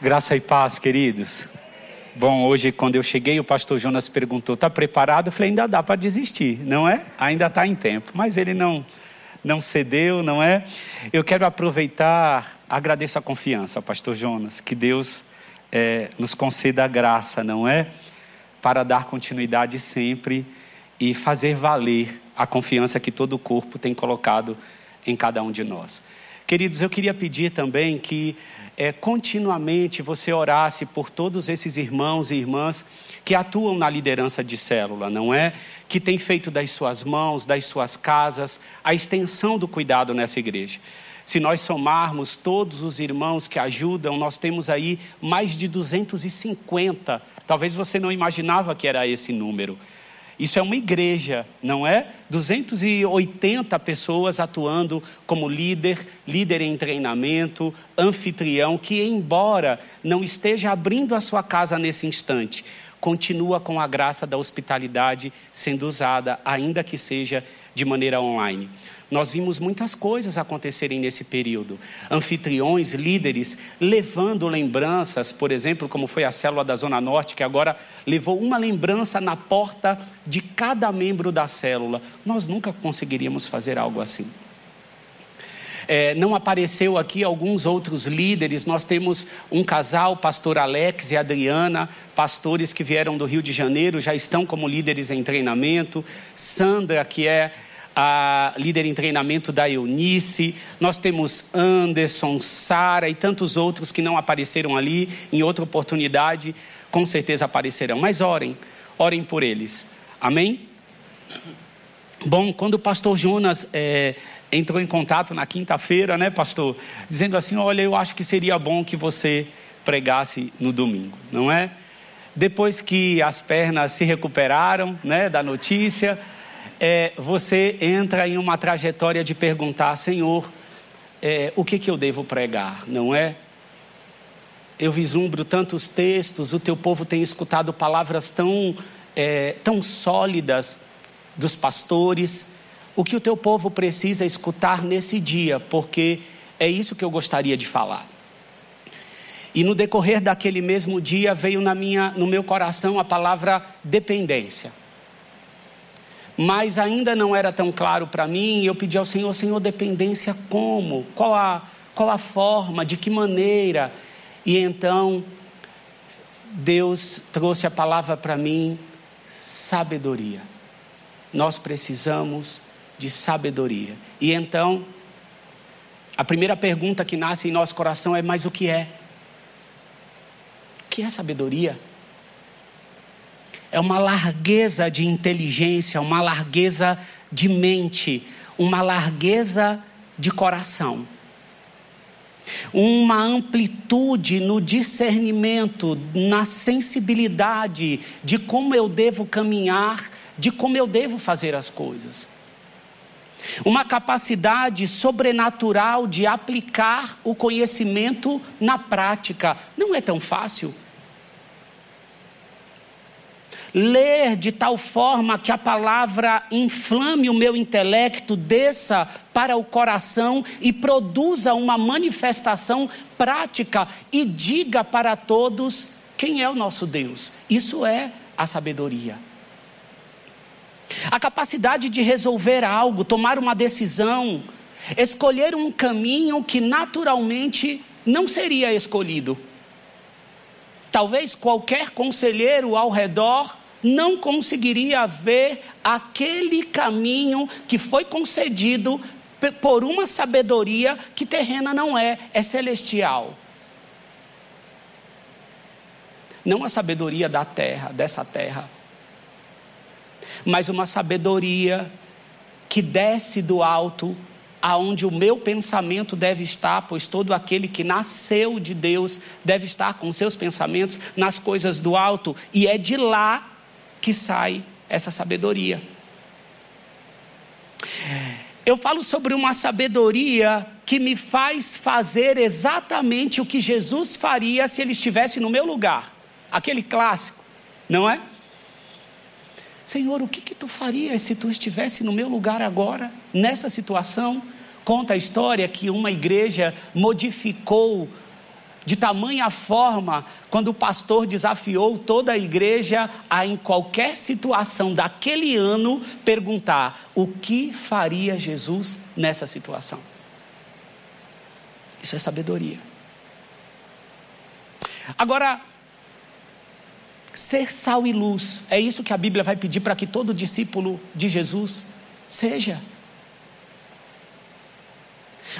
Graça e paz, queridos. Bom, hoje quando eu cheguei, o pastor Jonas perguntou: "Tá preparado?" Eu falei: "Ainda dá para desistir, não é? Ainda está em tempo". Mas ele não não cedeu, não é? Eu quero aproveitar, agradeço a confiança, pastor Jonas, que Deus é, nos conceda a graça, não é? Para dar continuidade sempre e fazer valer a confiança que todo o corpo tem colocado em cada um de nós. Queridos, eu queria pedir também que é, continuamente você orasse por todos esses irmãos e irmãs que atuam na liderança de célula, não é? Que tem feito das suas mãos, das suas casas, a extensão do cuidado nessa igreja. Se nós somarmos todos os irmãos que ajudam, nós temos aí mais de 250. Talvez você não imaginava que era esse número. Isso é uma igreja, não é? 280 pessoas atuando como líder, líder em treinamento, anfitrião, que, embora não esteja abrindo a sua casa nesse instante, continua com a graça da hospitalidade sendo usada, ainda que seja de maneira online. Nós vimos muitas coisas acontecerem nesse período. Anfitriões, líderes, levando lembranças, por exemplo, como foi a célula da Zona Norte, que agora levou uma lembrança na porta de cada membro da célula. Nós nunca conseguiríamos fazer algo assim. É, não apareceu aqui alguns outros líderes. Nós temos um casal, pastor Alex e Adriana, pastores que vieram do Rio de Janeiro, já estão como líderes em treinamento. Sandra, que é a líder em treinamento da Eunice, nós temos Anderson, Sara e tantos outros que não apareceram ali, em outra oportunidade, com certeza aparecerão. Mas orem, orem por eles. Amém? Bom, quando o pastor Jonas é, entrou em contato na quinta-feira, né, pastor? Dizendo assim: olha, eu acho que seria bom que você pregasse no domingo, não é? Depois que as pernas se recuperaram, né, da notícia é, você entra em uma trajetória de perguntar, Senhor, é, o que, que eu devo pregar, não é? Eu vislumbro tantos textos, o teu povo tem escutado palavras tão, é, tão sólidas dos pastores. O que o teu povo precisa escutar nesse dia, porque é isso que eu gostaria de falar. E no decorrer daquele mesmo dia veio na minha, no meu coração a palavra dependência mas ainda não era tão claro para mim. Eu pedi ao Senhor, Senhor, dependência como? Qual a, qual a forma? De que maneira? E então, Deus trouxe a palavra para mim: sabedoria. Nós precisamos de sabedoria. E então, a primeira pergunta que nasce em nosso coração é: mas o que é? O que é sabedoria? É uma largueza de inteligência, uma largueza de mente, uma largueza de coração. Uma amplitude no discernimento, na sensibilidade de como eu devo caminhar, de como eu devo fazer as coisas. Uma capacidade sobrenatural de aplicar o conhecimento na prática. Não é tão fácil ler de tal forma que a palavra inflame o meu intelecto, desça para o coração e produza uma manifestação prática e diga para todos quem é o nosso Deus. Isso é a sabedoria. A capacidade de resolver algo, tomar uma decisão, escolher um caminho que naturalmente não seria escolhido. Talvez qualquer conselheiro ao redor não conseguiria ver aquele caminho que foi concedido por uma sabedoria que terrena não é, é celestial. Não a sabedoria da terra, dessa terra, mas uma sabedoria que desce do alto aonde o meu pensamento deve estar, pois todo aquele que nasceu de Deus deve estar com seus pensamentos nas coisas do alto, e é de lá que sai essa sabedoria. Eu falo sobre uma sabedoria que me faz fazer exatamente o que Jesus faria se ele estivesse no meu lugar. Aquele clássico, não é? Senhor, o que, que tu farias se tu estivesse no meu lugar agora, nessa situação? Conta a história que uma igreja modificou de tamanha forma quando o pastor desafiou toda a igreja a, em qualquer situação daquele ano, perguntar: o que faria Jesus nessa situação? Isso é sabedoria. Agora, ser sal e luz, é isso que a Bíblia vai pedir para que todo discípulo de Jesus seja.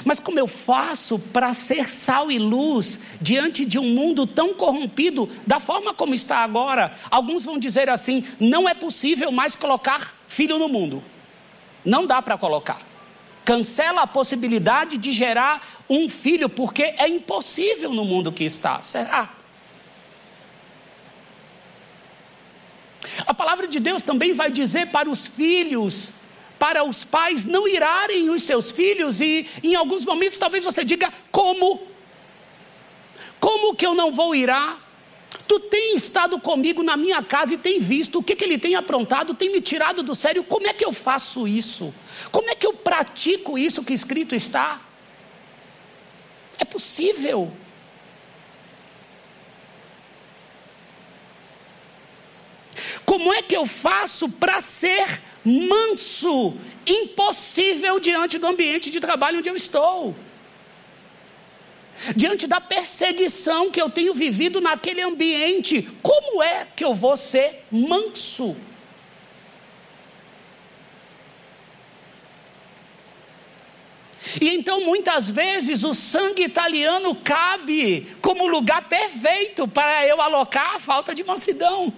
Mas como eu faço para ser sal e luz diante de um mundo tão corrompido, da forma como está agora? Alguns vão dizer assim: não é possível mais colocar filho no mundo. Não dá para colocar. Cancela a possibilidade de gerar um filho, porque é impossível no mundo que está. Será? A palavra de Deus também vai dizer para os filhos para os pais não irarem os seus filhos, e em alguns momentos talvez você diga: como? Como que eu não vou irar? Tu tem estado comigo na minha casa e tem visto o que, que ele tem aprontado, tem me tirado do sério. Como é que eu faço isso? Como é que eu pratico isso que escrito está? É possível. Como é que eu faço para ser manso, impossível diante do ambiente de trabalho onde eu estou. Diante da perseguição que eu tenho vivido naquele ambiente, como é que eu vou ser manso? E então, muitas vezes, o sangue italiano cabe como lugar perfeito para eu alocar a falta de mansidão.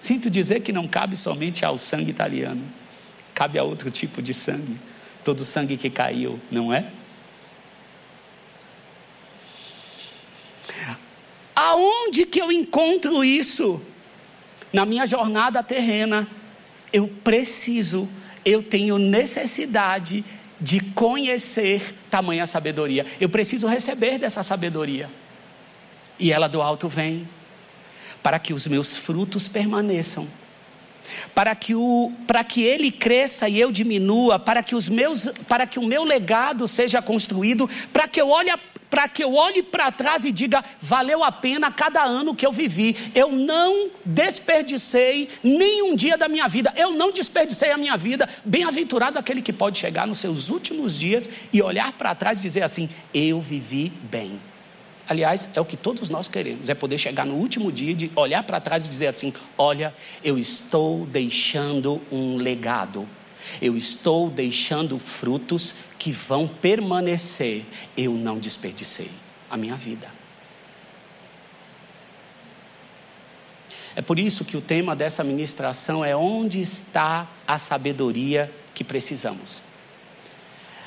Sinto dizer que não cabe somente ao sangue italiano, cabe a outro tipo de sangue. Todo sangue que caiu, não é? Aonde que eu encontro isso? Na minha jornada terrena, eu preciso, eu tenho necessidade de conhecer tamanha sabedoria. Eu preciso receber dessa sabedoria. E ela do alto vem para que os meus frutos permaneçam, para que, o, para que ele cresça e eu diminua, para que, os meus, para que o meu legado seja construído, para que eu olhe para que eu olhe para trás e diga: valeu a pena cada ano que eu vivi. Eu não desperdicei nenhum dia da minha vida. Eu não desperdicei a minha vida. Bem-aventurado aquele que pode chegar nos seus últimos dias e olhar para trás e dizer assim: eu vivi bem. Aliás, é o que todos nós queremos, é poder chegar no último dia de olhar para trás e dizer assim: olha, eu estou deixando um legado, eu estou deixando frutos que vão permanecer. Eu não desperdicei a minha vida. É por isso que o tema dessa ministração é onde está a sabedoria que precisamos.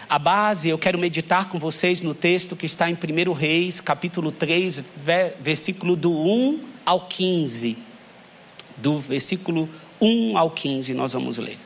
A base, eu quero meditar com vocês no texto que está em 1 Reis, capítulo 3, versículo do 1 ao 15. Do versículo 1 ao 15, nós vamos ler.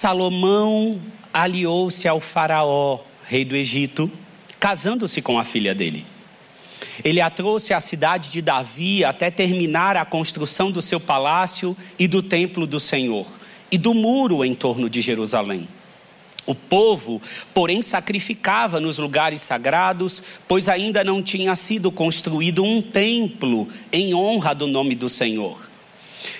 Salomão aliou-se ao Faraó, rei do Egito, casando-se com a filha dele. Ele a trouxe à cidade de Davi até terminar a construção do seu palácio e do templo do Senhor e do muro em torno de Jerusalém. O povo, porém, sacrificava nos lugares sagrados, pois ainda não tinha sido construído um templo em honra do nome do Senhor.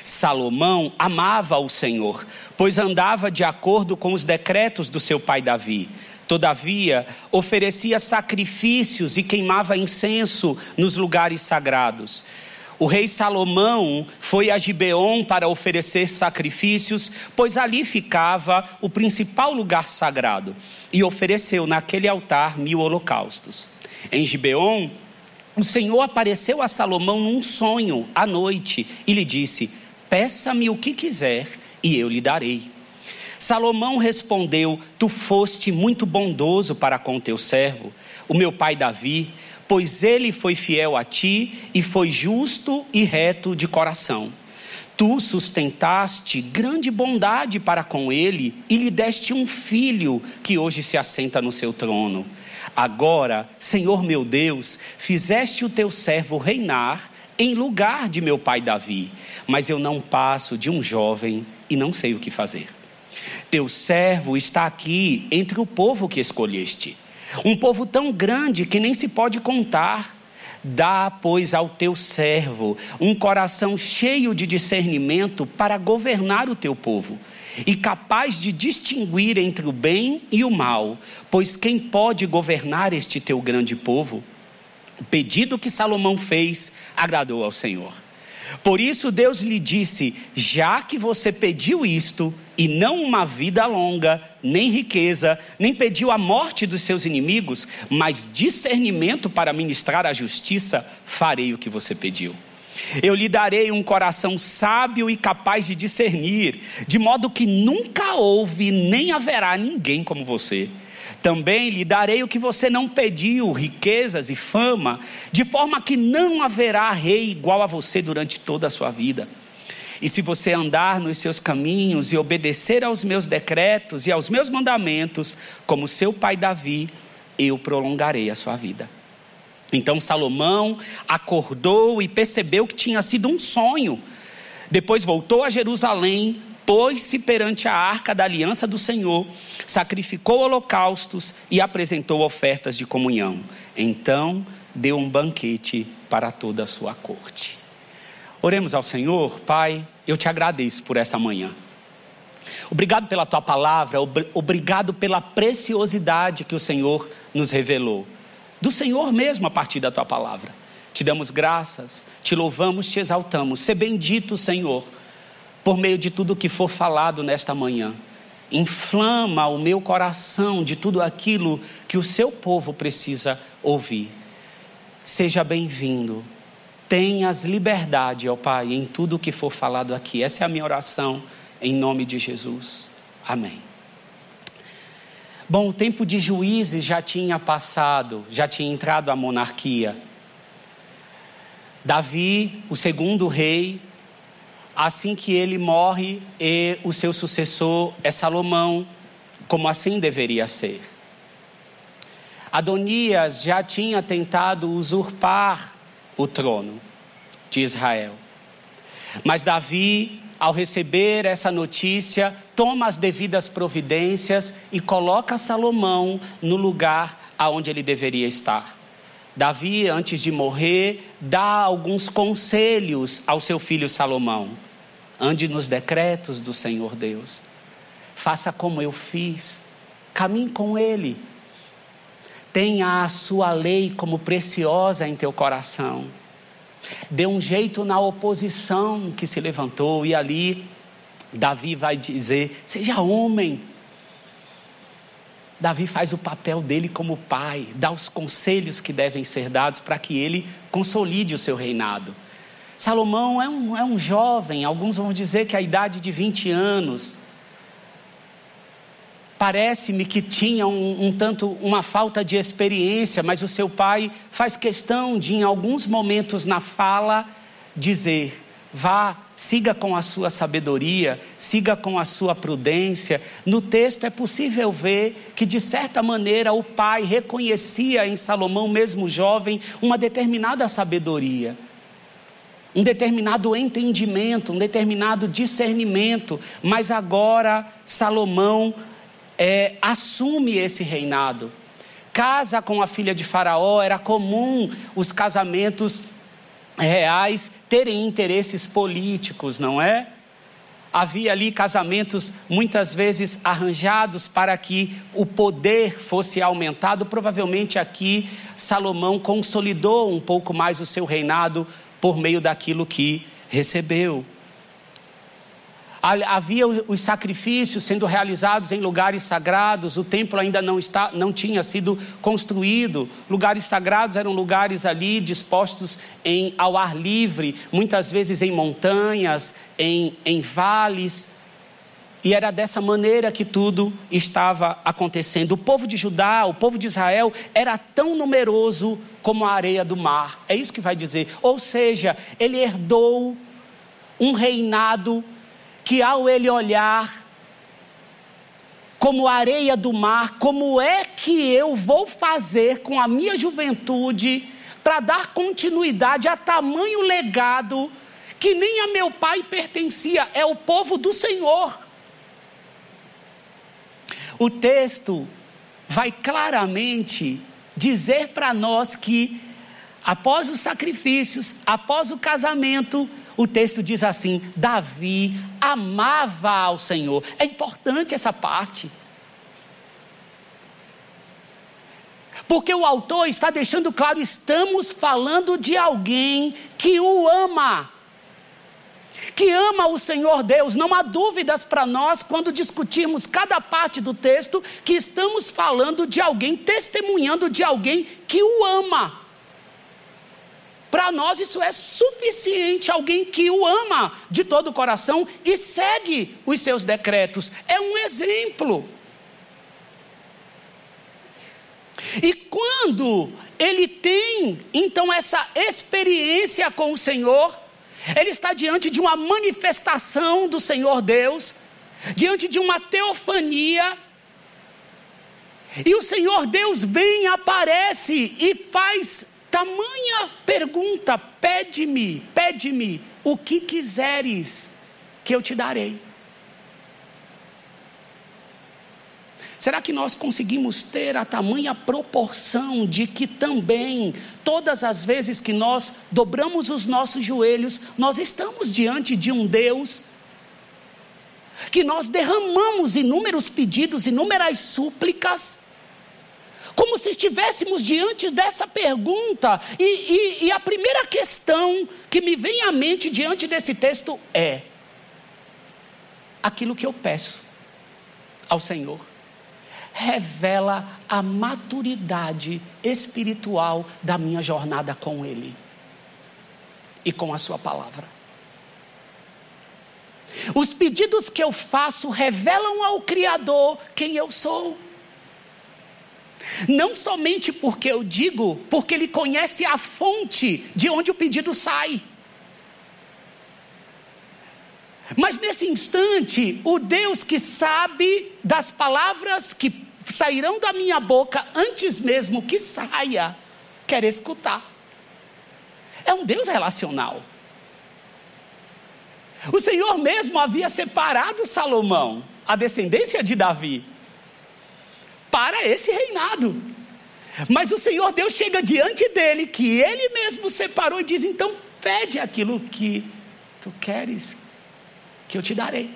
Salomão amava o Senhor, pois andava de acordo com os decretos do seu pai Davi. Todavia, oferecia sacrifícios e queimava incenso nos lugares sagrados. O rei Salomão foi a Gibeon para oferecer sacrifícios, pois ali ficava o principal lugar sagrado, e ofereceu naquele altar mil holocaustos. Em Gibeon, o Senhor apareceu a Salomão num sonho à noite e lhe disse: Peça-me o que quiser e eu lhe darei. Salomão respondeu: Tu foste muito bondoso para com teu servo, o meu pai Davi, pois ele foi fiel a ti e foi justo e reto de coração. Tu sustentaste grande bondade para com ele e lhe deste um filho que hoje se assenta no seu trono. Agora, Senhor meu Deus, fizeste o teu servo reinar em lugar de meu pai Davi, mas eu não passo de um jovem e não sei o que fazer. Teu servo está aqui entre o povo que escolheste, um povo tão grande que nem se pode contar. Dá, pois, ao teu servo um coração cheio de discernimento para governar o teu povo e capaz de distinguir entre o bem e o mal, pois quem pode governar este teu grande povo? O pedido que Salomão fez agradou ao Senhor. Por isso Deus lhe disse: Já que você pediu isto, e não uma vida longa, nem riqueza, nem pediu a morte dos seus inimigos, mas discernimento para ministrar a justiça, farei o que você pediu. Eu lhe darei um coração sábio e capaz de discernir, de modo que nunca houve nem haverá ninguém como você. Também lhe darei o que você não pediu, riquezas e fama, de forma que não haverá rei igual a você durante toda a sua vida. E se você andar nos seus caminhos e obedecer aos meus decretos e aos meus mandamentos, como seu pai Davi, eu prolongarei a sua vida. Então Salomão acordou e percebeu que tinha sido um sonho. Depois voltou a Jerusalém, pôs-se perante a arca da aliança do Senhor, sacrificou holocaustos e apresentou ofertas de comunhão. Então deu um banquete para toda a sua corte. Oremos ao Senhor, Pai, eu te agradeço por essa manhã. Obrigado pela tua palavra, obrigado pela preciosidade que o Senhor nos revelou. Do Senhor mesmo a partir da tua palavra. Te damos graças, te louvamos, te exaltamos. Ser bendito, Senhor por meio de tudo que for falado nesta manhã. Inflama o meu coração de tudo aquilo que o seu povo precisa ouvir. Seja bem-vindo. Tenhas liberdade, ó Pai, em tudo que for falado aqui. Essa é a minha oração, em nome de Jesus. Amém. Bom, o tempo de juízes já tinha passado, já tinha entrado a monarquia. Davi, o segundo rei, assim que ele morre e o seu sucessor é Salomão, como assim deveria ser. Adonias já tinha tentado usurpar o trono de Israel. Mas Davi, ao receber essa notícia, toma as devidas providências e coloca Salomão no lugar aonde ele deveria estar. Davi, antes de morrer, dá alguns conselhos ao seu filho Salomão. Ande nos decretos do Senhor Deus. Faça como eu fiz. Caminhe com Ele. Tenha a sua lei como preciosa em teu coração. Dê um jeito na oposição que se levantou, e ali Davi vai dizer: seja homem. Davi faz o papel dele como pai, dá os conselhos que devem ser dados para que ele consolide o seu reinado. Salomão é um, é um jovem, alguns vão dizer que a idade de 20 anos. Parece-me que tinha um, um, tanto uma falta de experiência, mas o seu pai faz questão de, em alguns momentos na fala, dizer: vá, siga com a sua sabedoria, siga com a sua prudência. No texto é possível ver que, de certa maneira, o pai reconhecia em Salomão, mesmo jovem, uma determinada sabedoria um determinado entendimento, um determinado discernimento, mas agora Salomão é, assume esse reinado. Casa com a filha de Faraó, era comum os casamentos reais terem interesses políticos, não é? Havia ali casamentos muitas vezes arranjados para que o poder fosse aumentado. Provavelmente aqui Salomão consolidou um pouco mais o seu reinado por meio daquilo que recebeu. Havia os sacrifícios sendo realizados em lugares sagrados, o templo ainda não, está, não tinha sido construído. Lugares sagrados eram lugares ali dispostos em, ao ar livre, muitas vezes em montanhas, em, em vales. E era dessa maneira que tudo estava acontecendo. O povo de Judá, o povo de Israel, era tão numeroso como a areia do mar. É isso que vai dizer. Ou seja, ele herdou um reinado que, ao ele olhar, como areia do mar, como é que eu vou fazer com a minha juventude para dar continuidade a tamanho legado que nem a meu pai pertencia, é o povo do Senhor. O texto vai claramente dizer para nós que, após os sacrifícios, após o casamento, o texto diz assim: Davi amava ao Senhor. É importante essa parte. Porque o autor está deixando claro: estamos falando de alguém que o ama que ama o Senhor Deus. Não há dúvidas para nós quando discutirmos cada parte do texto que estamos falando de alguém, testemunhando de alguém que o ama. Para nós isso é suficiente, alguém que o ama de todo o coração e segue os seus decretos. É um exemplo. E quando ele tem então essa experiência com o Senhor, ele está diante de uma manifestação do Senhor Deus, diante de uma teofania. E o Senhor Deus vem, aparece e faz tamanha pergunta: pede-me, pede-me o que quiseres, que eu te darei. Será que nós conseguimos ter a tamanha proporção de que também, todas as vezes que nós dobramos os nossos joelhos, nós estamos diante de um Deus que nós derramamos inúmeros pedidos, inúmeras súplicas, como se estivéssemos diante dessa pergunta, e, e, e a primeira questão que me vem à mente diante desse texto é: aquilo que eu peço ao Senhor revela a maturidade espiritual da minha jornada com Ele e com a Sua palavra. Os pedidos que eu faço revelam ao Criador quem eu sou. Não somente porque eu digo, porque Ele conhece a fonte de onde o pedido sai. Mas nesse instante, o Deus que sabe das palavras que sairão da minha boca antes mesmo que saia, quer escutar. É um Deus relacional. O Senhor mesmo havia separado Salomão, a descendência de Davi, para esse reinado. Mas o Senhor Deus chega diante dele, que ele mesmo separou, e diz: então pede aquilo que tu queres que eu te darei.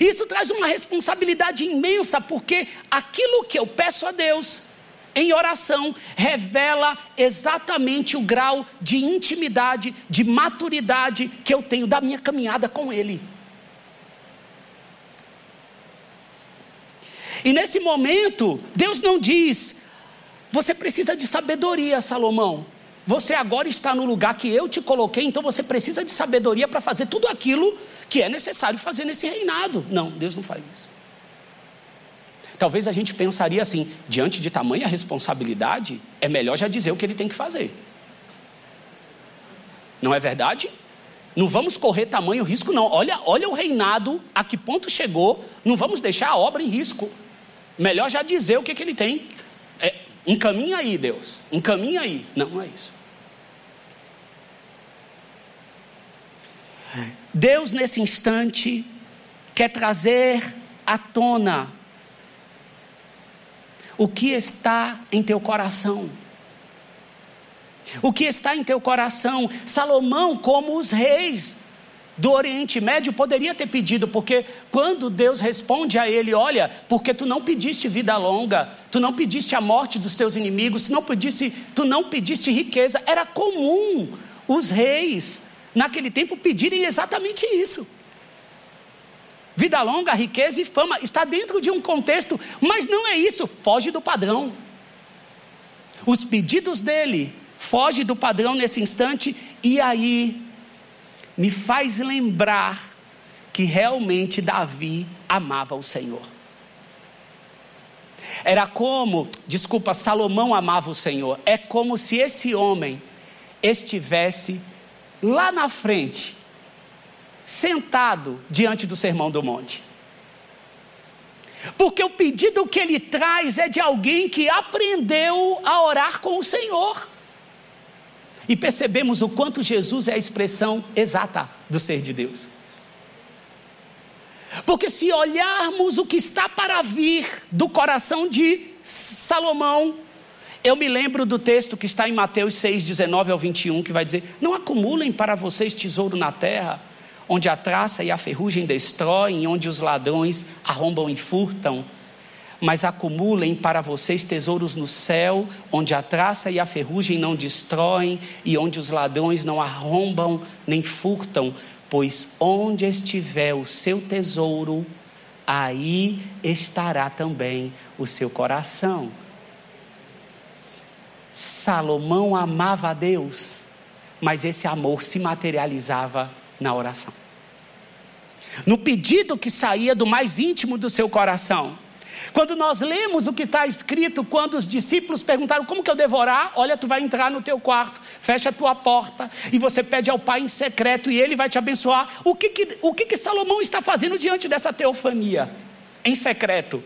Isso traz uma responsabilidade imensa, porque aquilo que eu peço a Deus em oração revela exatamente o grau de intimidade, de maturidade que eu tenho da minha caminhada com Ele. E nesse momento, Deus não diz, você precisa de sabedoria, Salomão. Você agora está no lugar que eu te coloquei, então você precisa de sabedoria para fazer tudo aquilo que é necessário fazer nesse reinado. Não, Deus não faz isso. Talvez a gente pensaria assim: diante de tamanha responsabilidade, é melhor já dizer o que ele tem que fazer. Não é verdade? Não vamos correr tamanho risco, não. Olha, olha o reinado, a que ponto chegou. Não vamos deixar a obra em risco. Melhor já dizer o que, que ele tem. É, encaminha aí, Deus. Encaminha aí. Não, não é isso. Deus, nesse instante, quer trazer à tona o que está em teu coração. O que está em teu coração? Salomão, como os reis do Oriente Médio, poderia ter pedido, porque quando Deus responde a ele: Olha, porque tu não pediste vida longa, tu não pediste a morte dos teus inimigos, tu não pediste, tu não pediste riqueza, era comum os reis naquele tempo pedirem exatamente isso. Vida longa, riqueza e fama está dentro de um contexto, mas não é isso, foge do padrão. Os pedidos dele foge do padrão nesse instante e aí me faz lembrar que realmente Davi amava o Senhor. Era como, desculpa, Salomão amava o Senhor. É como se esse homem estivesse lá na frente, sentado diante do Sermão do Monte. Porque o pedido que ele traz é de alguém que aprendeu a orar com o Senhor. E percebemos o quanto Jesus é a expressão exata do ser de Deus. Porque se olharmos o que está para vir do coração de Salomão, eu me lembro do texto que está em Mateus 6, 19 ao 21, que vai dizer: Não acumulem para vocês tesouro na terra, onde a traça e a ferrugem destroem, onde os ladrões arrombam e furtam mas acumulem para vocês tesouros no céu, onde a traça e a ferrugem não destroem e onde os ladrões não arrombam nem furtam, pois onde estiver o seu tesouro, aí estará também o seu coração. Salomão amava a Deus, mas esse amor se materializava na oração. No pedido que saía do mais íntimo do seu coração. Quando nós lemos o que está escrito, quando os discípulos perguntaram como que eu devorar, olha, tu vai entrar no teu quarto, fecha a tua porta e você pede ao Pai em secreto e Ele vai te abençoar. O que que, o que, que Salomão está fazendo diante dessa teofania? Em secreto.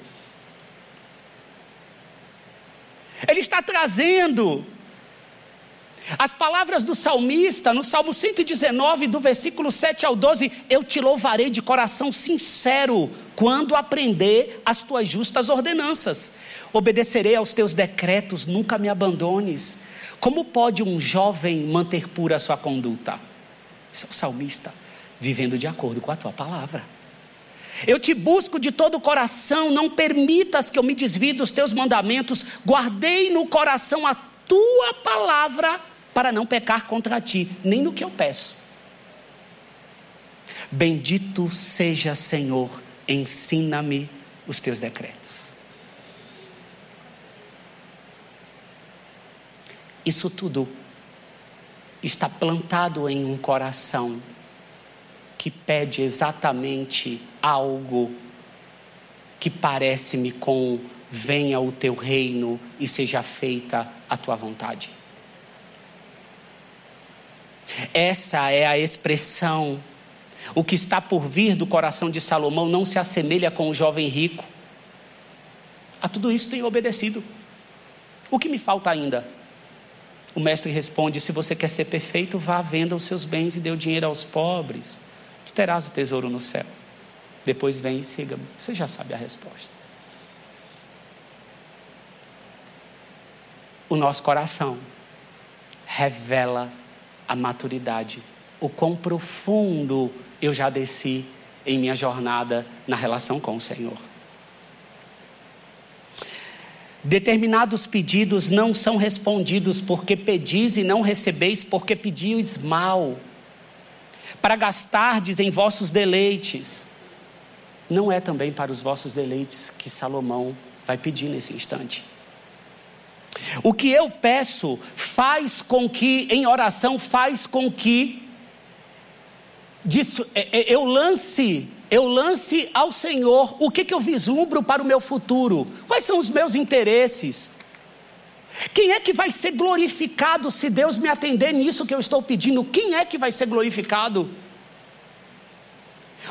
Ele está trazendo as palavras do salmista, no Salmo 119, do versículo 7 ao 12: Eu te louvarei de coração sincero, quando aprender as tuas justas ordenanças. Obedecerei aos teus decretos, nunca me abandones. Como pode um jovem manter pura a sua conduta? Esse é o salmista, vivendo de acordo com a tua palavra. Eu te busco de todo o coração, não permitas que eu me desvie dos teus mandamentos, guardei no coração a tua palavra para não pecar contra ti, nem no que eu peço. Bendito seja, Senhor, ensina-me os teus decretos. Isso tudo está plantado em um coração que pede exatamente algo que parece-me com venha o teu reino e seja feita a tua vontade. Essa é a expressão. O que está por vir do coração de Salomão não se assemelha com o jovem rico. A tudo isso tenho obedecido. O que me falta ainda? O mestre responde: Se você quer ser perfeito, vá, venda os seus bens e dê o dinheiro aos pobres. Tu terás o tesouro no céu. Depois vem e siga-me. Você já sabe a resposta. O nosso coração revela a maturidade, o quão profundo eu já desci em minha jornada na relação com o Senhor. Determinados pedidos não são respondidos porque pedis e não recebeis porque pedis mal, para gastardes em vossos deleites. Não é também para os vossos deleites que Salomão vai pedir nesse instante. O que eu peço faz com que, em oração, faz com que é, é, eu lance, eu lance ao Senhor o que, que eu vislumbro para o meu futuro, quais são os meus interesses. Quem é que vai ser glorificado se Deus me atender nisso que eu estou pedindo? Quem é que vai ser glorificado?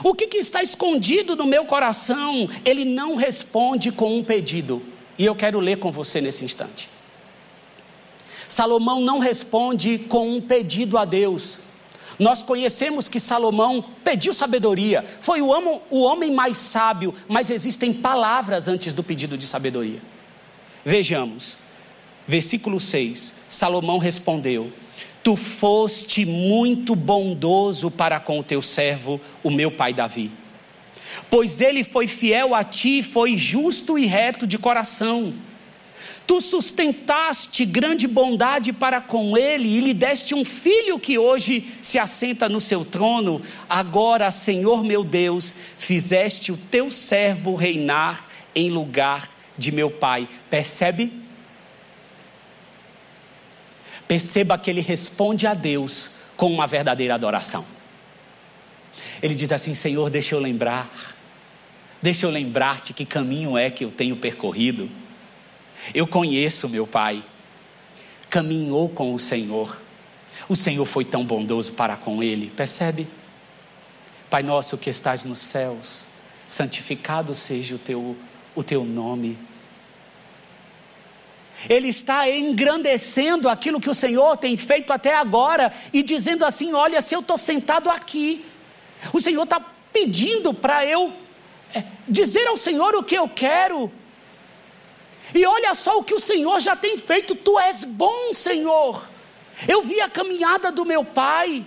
O que, que está escondido no meu coração? Ele não responde com um pedido. E eu quero ler com você nesse instante. Salomão não responde com um pedido a Deus. Nós conhecemos que Salomão pediu sabedoria, foi o homem, mais sábio, mas existem palavras antes do pedido de sabedoria. Vejamos, versículo 6: Salomão respondeu: Tu foste muito bondoso para com o teu servo, o meu pai Davi, pois ele foi fiel a ti, foi justo e reto de coração Tu sustentaste grande bondade para com ele e lhe deste um filho que hoje se assenta no seu trono. Agora, Senhor meu Deus, fizeste o teu servo reinar em lugar de meu pai. Percebe? Perceba que ele responde a Deus com uma verdadeira adoração. Ele diz assim: Senhor, deixa eu lembrar, deixa eu lembrar-te que caminho é que eu tenho percorrido eu conheço meu pai, caminhou com o Senhor. O Senhor foi tão bondoso para com ele, percebe? Pai nosso que estás nos céus, santificado seja o teu, o teu nome. Ele está engrandecendo aquilo que o Senhor tem feito até agora e dizendo assim: Olha, se eu estou sentado aqui, o Senhor está pedindo para eu é, dizer ao Senhor o que eu quero. E olha só o que o Senhor já tem feito, tu és bom, Senhor. Eu vi a caminhada do meu pai.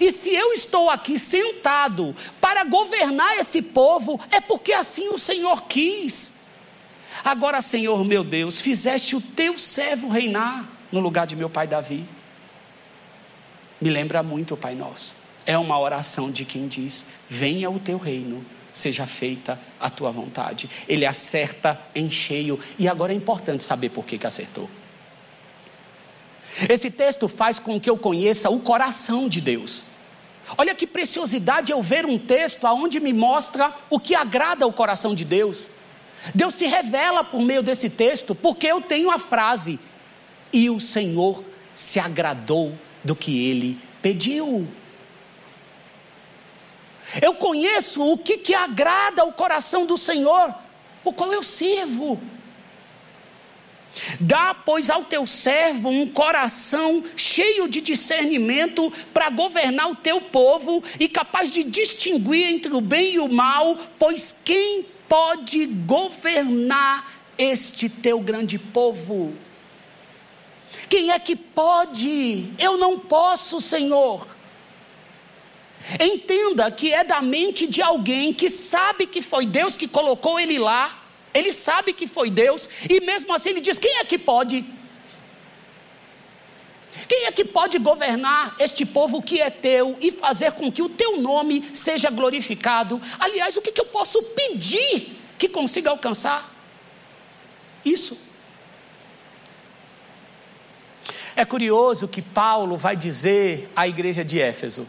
E se eu estou aqui sentado para governar esse povo, é porque assim o Senhor quis. Agora, Senhor meu Deus, fizeste o teu servo reinar no lugar de meu pai Davi. Me lembra muito o Pai Nosso. É uma oração de quem diz: Venha o teu reino, seja feita a tua vontade. Ele acerta em cheio. E agora é importante saber por que, que acertou. Esse texto faz com que eu conheça o coração de Deus. Olha que preciosidade eu ver um texto aonde me mostra o que agrada o coração de Deus. Deus se revela por meio desse texto, porque eu tenho a frase: e o Senhor se agradou do que ele pediu. Eu conheço o que, que agrada o coração do Senhor, o qual eu sirvo. Dá, pois, ao teu servo um coração cheio de discernimento para governar o teu povo e capaz de distinguir entre o bem e o mal, pois quem pode governar este teu grande povo? Quem é que pode? Eu não posso, Senhor. Entenda que é da mente de alguém que sabe que foi Deus que colocou ele lá ele sabe que foi Deus, e mesmo assim ele diz: quem é que pode? Quem é que pode governar este povo que é teu e fazer com que o teu nome seja glorificado? Aliás, o que, que eu posso pedir que consiga alcançar? Isso. É curioso que Paulo vai dizer à igreja de Éfeso: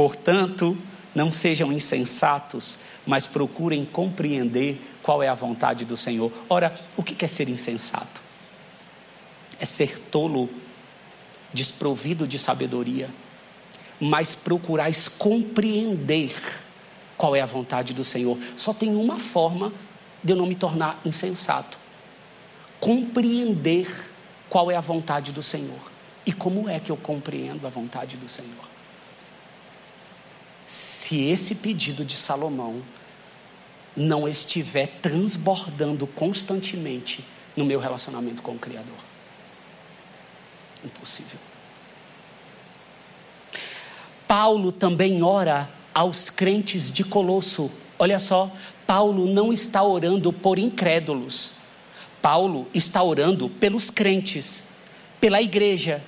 portanto, não sejam insensatos, mas procurem compreender qual é a vontade do Senhor. Ora, o que é ser insensato? É ser tolo, desprovido de sabedoria, mas procurais compreender qual é a vontade do Senhor. Só tem uma forma de eu não me tornar insensato: compreender qual é a vontade do Senhor. E como é que eu compreendo a vontade do Senhor? Se esse pedido de Salomão não estiver transbordando constantemente no meu relacionamento com o Criador. Impossível. Paulo também ora aos crentes de Colosso. Olha só, Paulo não está orando por incrédulos. Paulo está orando pelos crentes, pela igreja.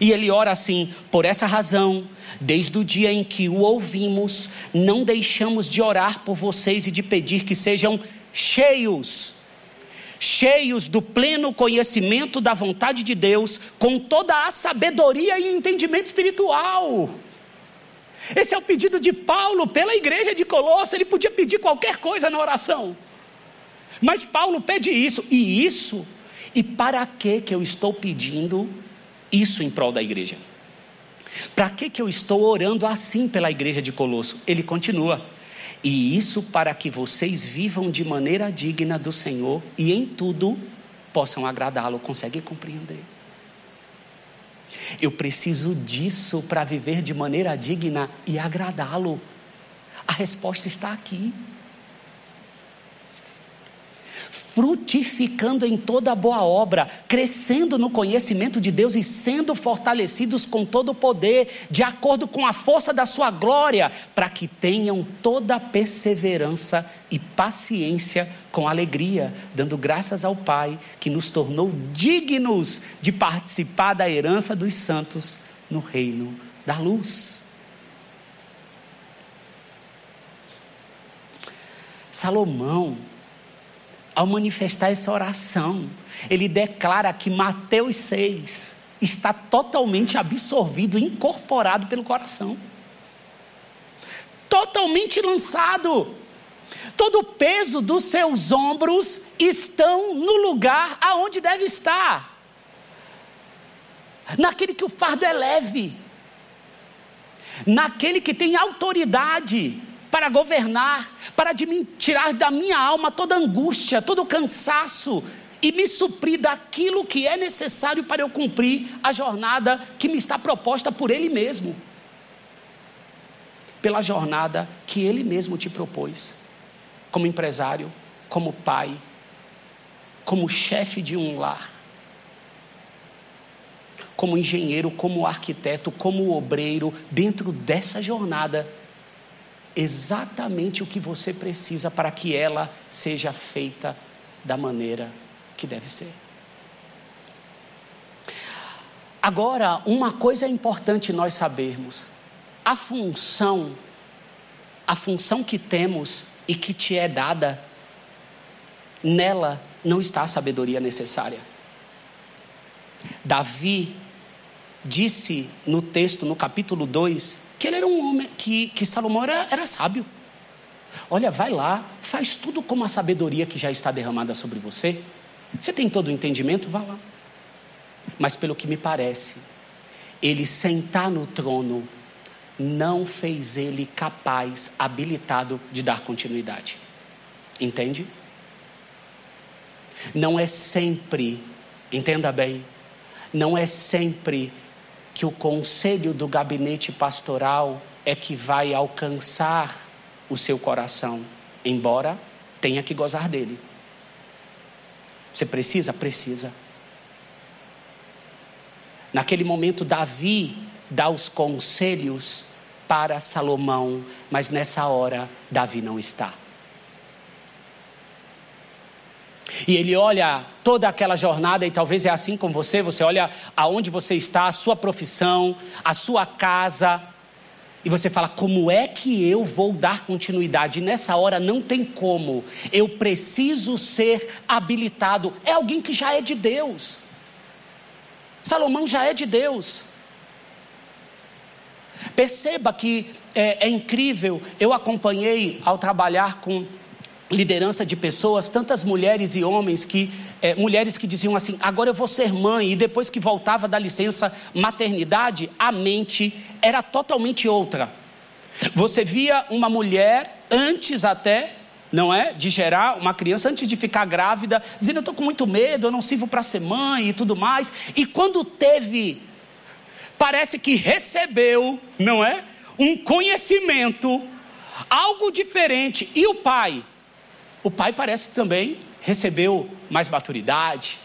E ele ora assim: por essa razão, desde o dia em que o ouvimos, não deixamos de orar por vocês e de pedir que sejam cheios, cheios do pleno conhecimento da vontade de Deus, com toda a sabedoria e entendimento espiritual. Esse é o pedido de Paulo pela igreja de Colosso. Ele podia pedir qualquer coisa na oração, mas Paulo pede isso, e isso, e para que que eu estou pedindo? Isso em prol da igreja. Para que, que eu estou orando assim pela igreja de Colosso? Ele continua. E isso para que vocês vivam de maneira digna do Senhor e em tudo possam agradá-lo. Consegue compreender? Eu preciso disso para viver de maneira digna e agradá-lo. A resposta está aqui frutificando em toda boa obra, crescendo no conhecimento de Deus e sendo fortalecidos com todo o poder, de acordo com a força da sua glória, para que tenham toda perseverança e paciência com alegria, dando graças ao Pai que nos tornou dignos de participar da herança dos santos no reino da luz. Salomão ao manifestar essa oração, ele declara que Mateus 6 está totalmente absorvido, incorporado pelo coração. Totalmente lançado. Todo o peso dos seus ombros estão no lugar aonde deve estar. Naquele que o fardo é leve. naquele que tem autoridade para governar, para tirar da minha alma toda angústia, todo cansaço e me suprir daquilo que é necessário para eu cumprir a jornada que me está proposta por Ele mesmo. Pela jornada que Ele mesmo te propôs, como empresário, como pai, como chefe de um lar, como engenheiro, como arquiteto, como obreiro, dentro dessa jornada, exatamente o que você precisa para que ela seja feita da maneira que deve ser. Agora, uma coisa é importante nós sabermos: a função, a função que temos e que te é dada, nela não está a sabedoria necessária. Davi disse no texto, no capítulo 2, que ele era um homem, que, que Salomão era, era sábio. Olha, vai lá, faz tudo como a sabedoria que já está derramada sobre você. Você tem todo o entendimento? Vá lá. Mas pelo que me parece, ele sentar no trono não fez ele capaz, habilitado de dar continuidade. Entende? Não é sempre, entenda bem, não é sempre que o conselho do gabinete pastoral é que vai alcançar o seu coração, embora tenha que gozar dele. Você precisa? Precisa. Naquele momento, Davi dá os conselhos para Salomão, mas nessa hora, Davi não está. E ele olha toda aquela jornada, e talvez é assim com você: você olha aonde você está, a sua profissão, a sua casa, e você fala, como é que eu vou dar continuidade? E nessa hora não tem como. Eu preciso ser habilitado. É alguém que já é de Deus. Salomão já é de Deus. Perceba que é, é incrível. Eu acompanhei ao trabalhar com liderança de pessoas, tantas mulheres e homens que é, mulheres que diziam assim: agora eu vou ser mãe, e depois que voltava da licença maternidade, a mente era totalmente outra. Você via uma mulher antes até, não é, de gerar uma criança, antes de ficar grávida, dizendo: eu estou com muito medo, eu não sirvo para ser mãe e tudo mais. E quando teve, parece que recebeu, não é, um conhecimento, algo diferente. E o pai? O pai parece também recebeu mais maturidade.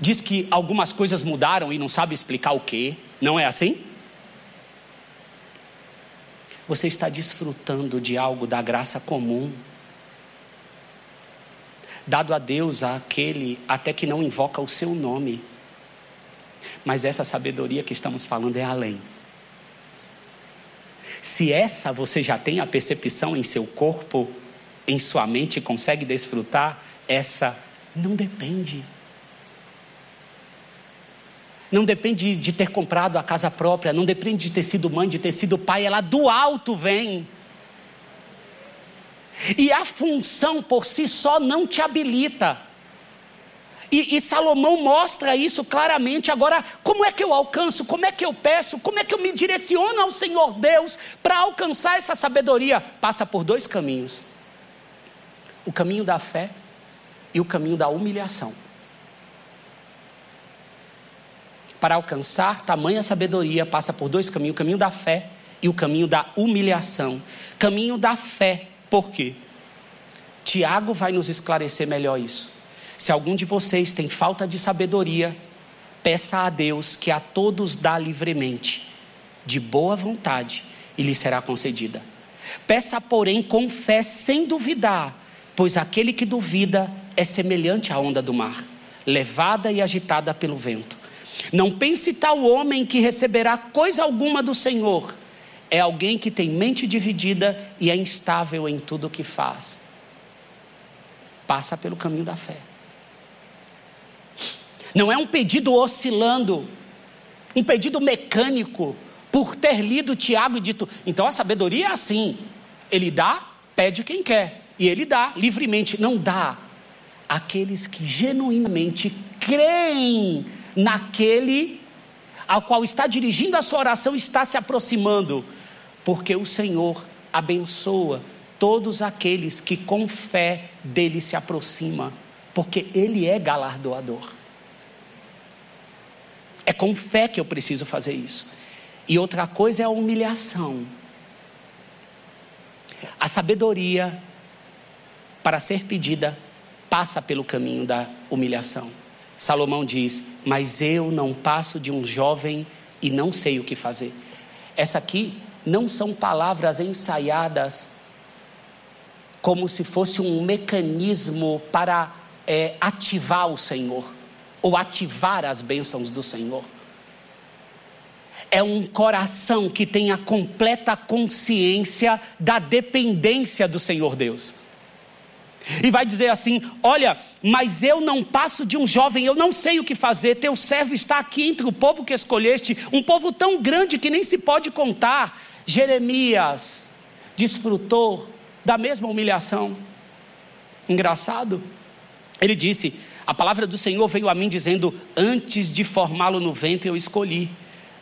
Diz que algumas coisas mudaram e não sabe explicar o que. Não é assim? Você está desfrutando de algo da graça comum, dado a Deus àquele até que não invoca o seu nome. Mas essa sabedoria que estamos falando é além. Se essa você já tem a percepção em seu corpo, em sua mente consegue desfrutar, essa não depende. Não depende de ter comprado a casa própria, não depende de ter sido mãe, de ter sido pai, ela do alto vem. E a função por si só não te habilita. E, e, Salomão mostra isso claramente. Agora, como é que eu alcanço? Como é que eu peço? Como é que eu me direciono ao Senhor Deus para alcançar essa sabedoria? Passa por dois caminhos o caminho da fé e o caminho da humilhação. Para alcançar tamanha sabedoria, passa por dois caminhos: o caminho da fé e o caminho da humilhação. Caminho da fé, por quê? Tiago vai nos esclarecer melhor isso. Se algum de vocês tem falta de sabedoria, peça a Deus que a todos dá livremente, de boa vontade, e lhe será concedida. Peça, porém, com fé, sem duvidar, pois aquele que duvida é semelhante à onda do mar, levada e agitada pelo vento. Não pense tal homem que receberá coisa alguma do Senhor. É alguém que tem mente dividida e é instável em tudo o que faz. Passa pelo caminho da fé. Não é um pedido oscilando, um pedido mecânico, por ter lido Tiago e dito, então a sabedoria é assim: ele dá, pede quem quer. E ele dá livremente, não dá aqueles que genuinamente creem naquele ao qual está dirigindo a sua oração está se aproximando, porque o Senhor abençoa todos aqueles que com fé dele se aproxima, porque ele é galardoador. É com fé que eu preciso fazer isso. E outra coisa é a humilhação. A sabedoria, para ser pedida, passa pelo caminho da humilhação. Salomão diz: Mas eu não passo de um jovem e não sei o que fazer. Essa aqui não são palavras ensaiadas como se fosse um mecanismo para é, ativar o Senhor ou ativar as bênçãos do Senhor. É um coração que tem a completa consciência da dependência do Senhor Deus. E vai dizer assim: Olha, mas eu não passo de um jovem, eu não sei o que fazer. Teu servo está aqui entre o povo que escolheste, um povo tão grande que nem se pode contar. Jeremias desfrutou da mesma humilhação. Engraçado. Ele disse: A palavra do Senhor veio a mim dizendo: Antes de formá-lo no ventre, eu escolhi.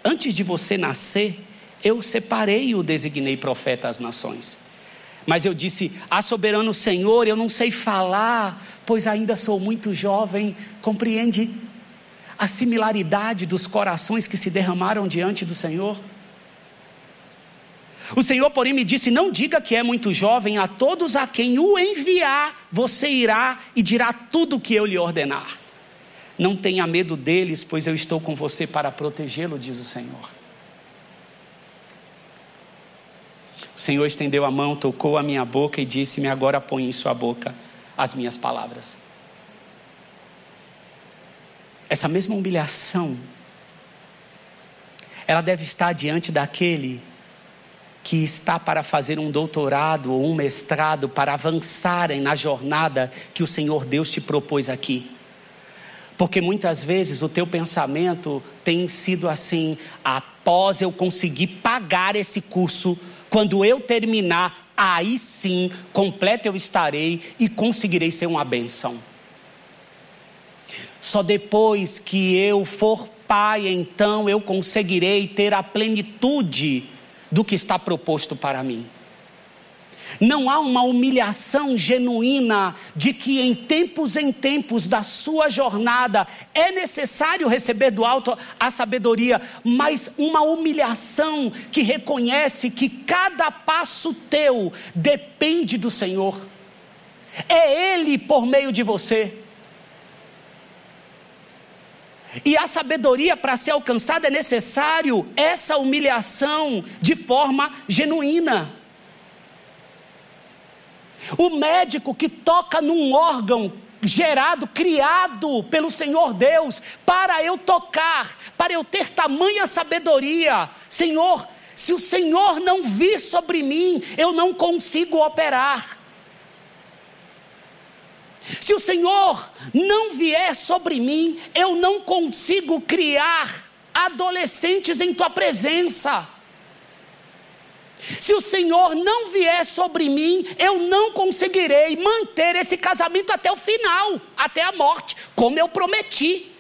Antes de você nascer, eu separei e o designei profeta às nações. Mas eu disse: Ah, soberano Senhor, eu não sei falar, pois ainda sou muito jovem. Compreende a similaridade dos corações que se derramaram diante do Senhor? O Senhor, porém, me disse: Não diga que é muito jovem, a todos a quem o enviar, você irá e dirá tudo o que eu lhe ordenar. Não tenha medo deles, pois eu estou com você para protegê-lo, diz o Senhor. O Senhor estendeu a mão, tocou a minha boca e disse-me: Agora põe em sua boca as minhas palavras. Essa mesma humilhação, ela deve estar diante daquele que está para fazer um doutorado ou um mestrado para avançarem na jornada que o Senhor Deus te propôs aqui. Porque muitas vezes o teu pensamento tem sido assim: após eu conseguir pagar esse curso, quando eu terminar, aí sim, completo eu estarei e conseguirei ser uma benção. Só depois que eu for pai, então eu conseguirei ter a plenitude do que está proposto para mim. Não há uma humilhação genuína de que em tempos em tempos da sua jornada é necessário receber do alto a sabedoria, mas uma humilhação que reconhece que cada passo teu depende do Senhor. É Ele por meio de você. E a sabedoria para ser alcançada é necessário essa humilhação de forma genuína. O médico que toca num órgão gerado, criado pelo Senhor Deus, para eu tocar, para eu ter tamanha sabedoria. Senhor, se o Senhor não vir sobre mim, eu não consigo operar. Se o Senhor não vier sobre mim, eu não consigo criar adolescentes em tua presença. Se o Senhor não vier sobre mim, eu não conseguirei manter esse casamento até o final, até a morte, como eu prometi.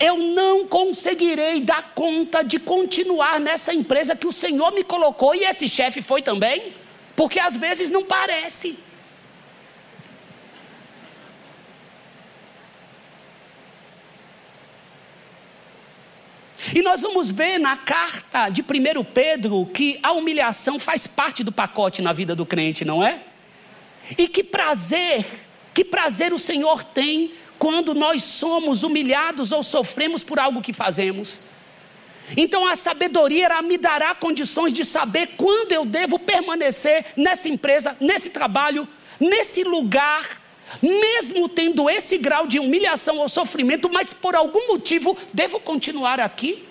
Eu não conseguirei dar conta de continuar nessa empresa que o Senhor me colocou e esse chefe foi também, porque às vezes não parece. E nós vamos ver na carta de 1 Pedro que a humilhação faz parte do pacote na vida do crente, não é? E que prazer, que prazer o Senhor tem quando nós somos humilhados ou sofremos por algo que fazemos. Então a sabedoria me dará condições de saber quando eu devo permanecer nessa empresa, nesse trabalho, nesse lugar, mesmo tendo esse grau de humilhação ou sofrimento, mas por algum motivo devo continuar aqui,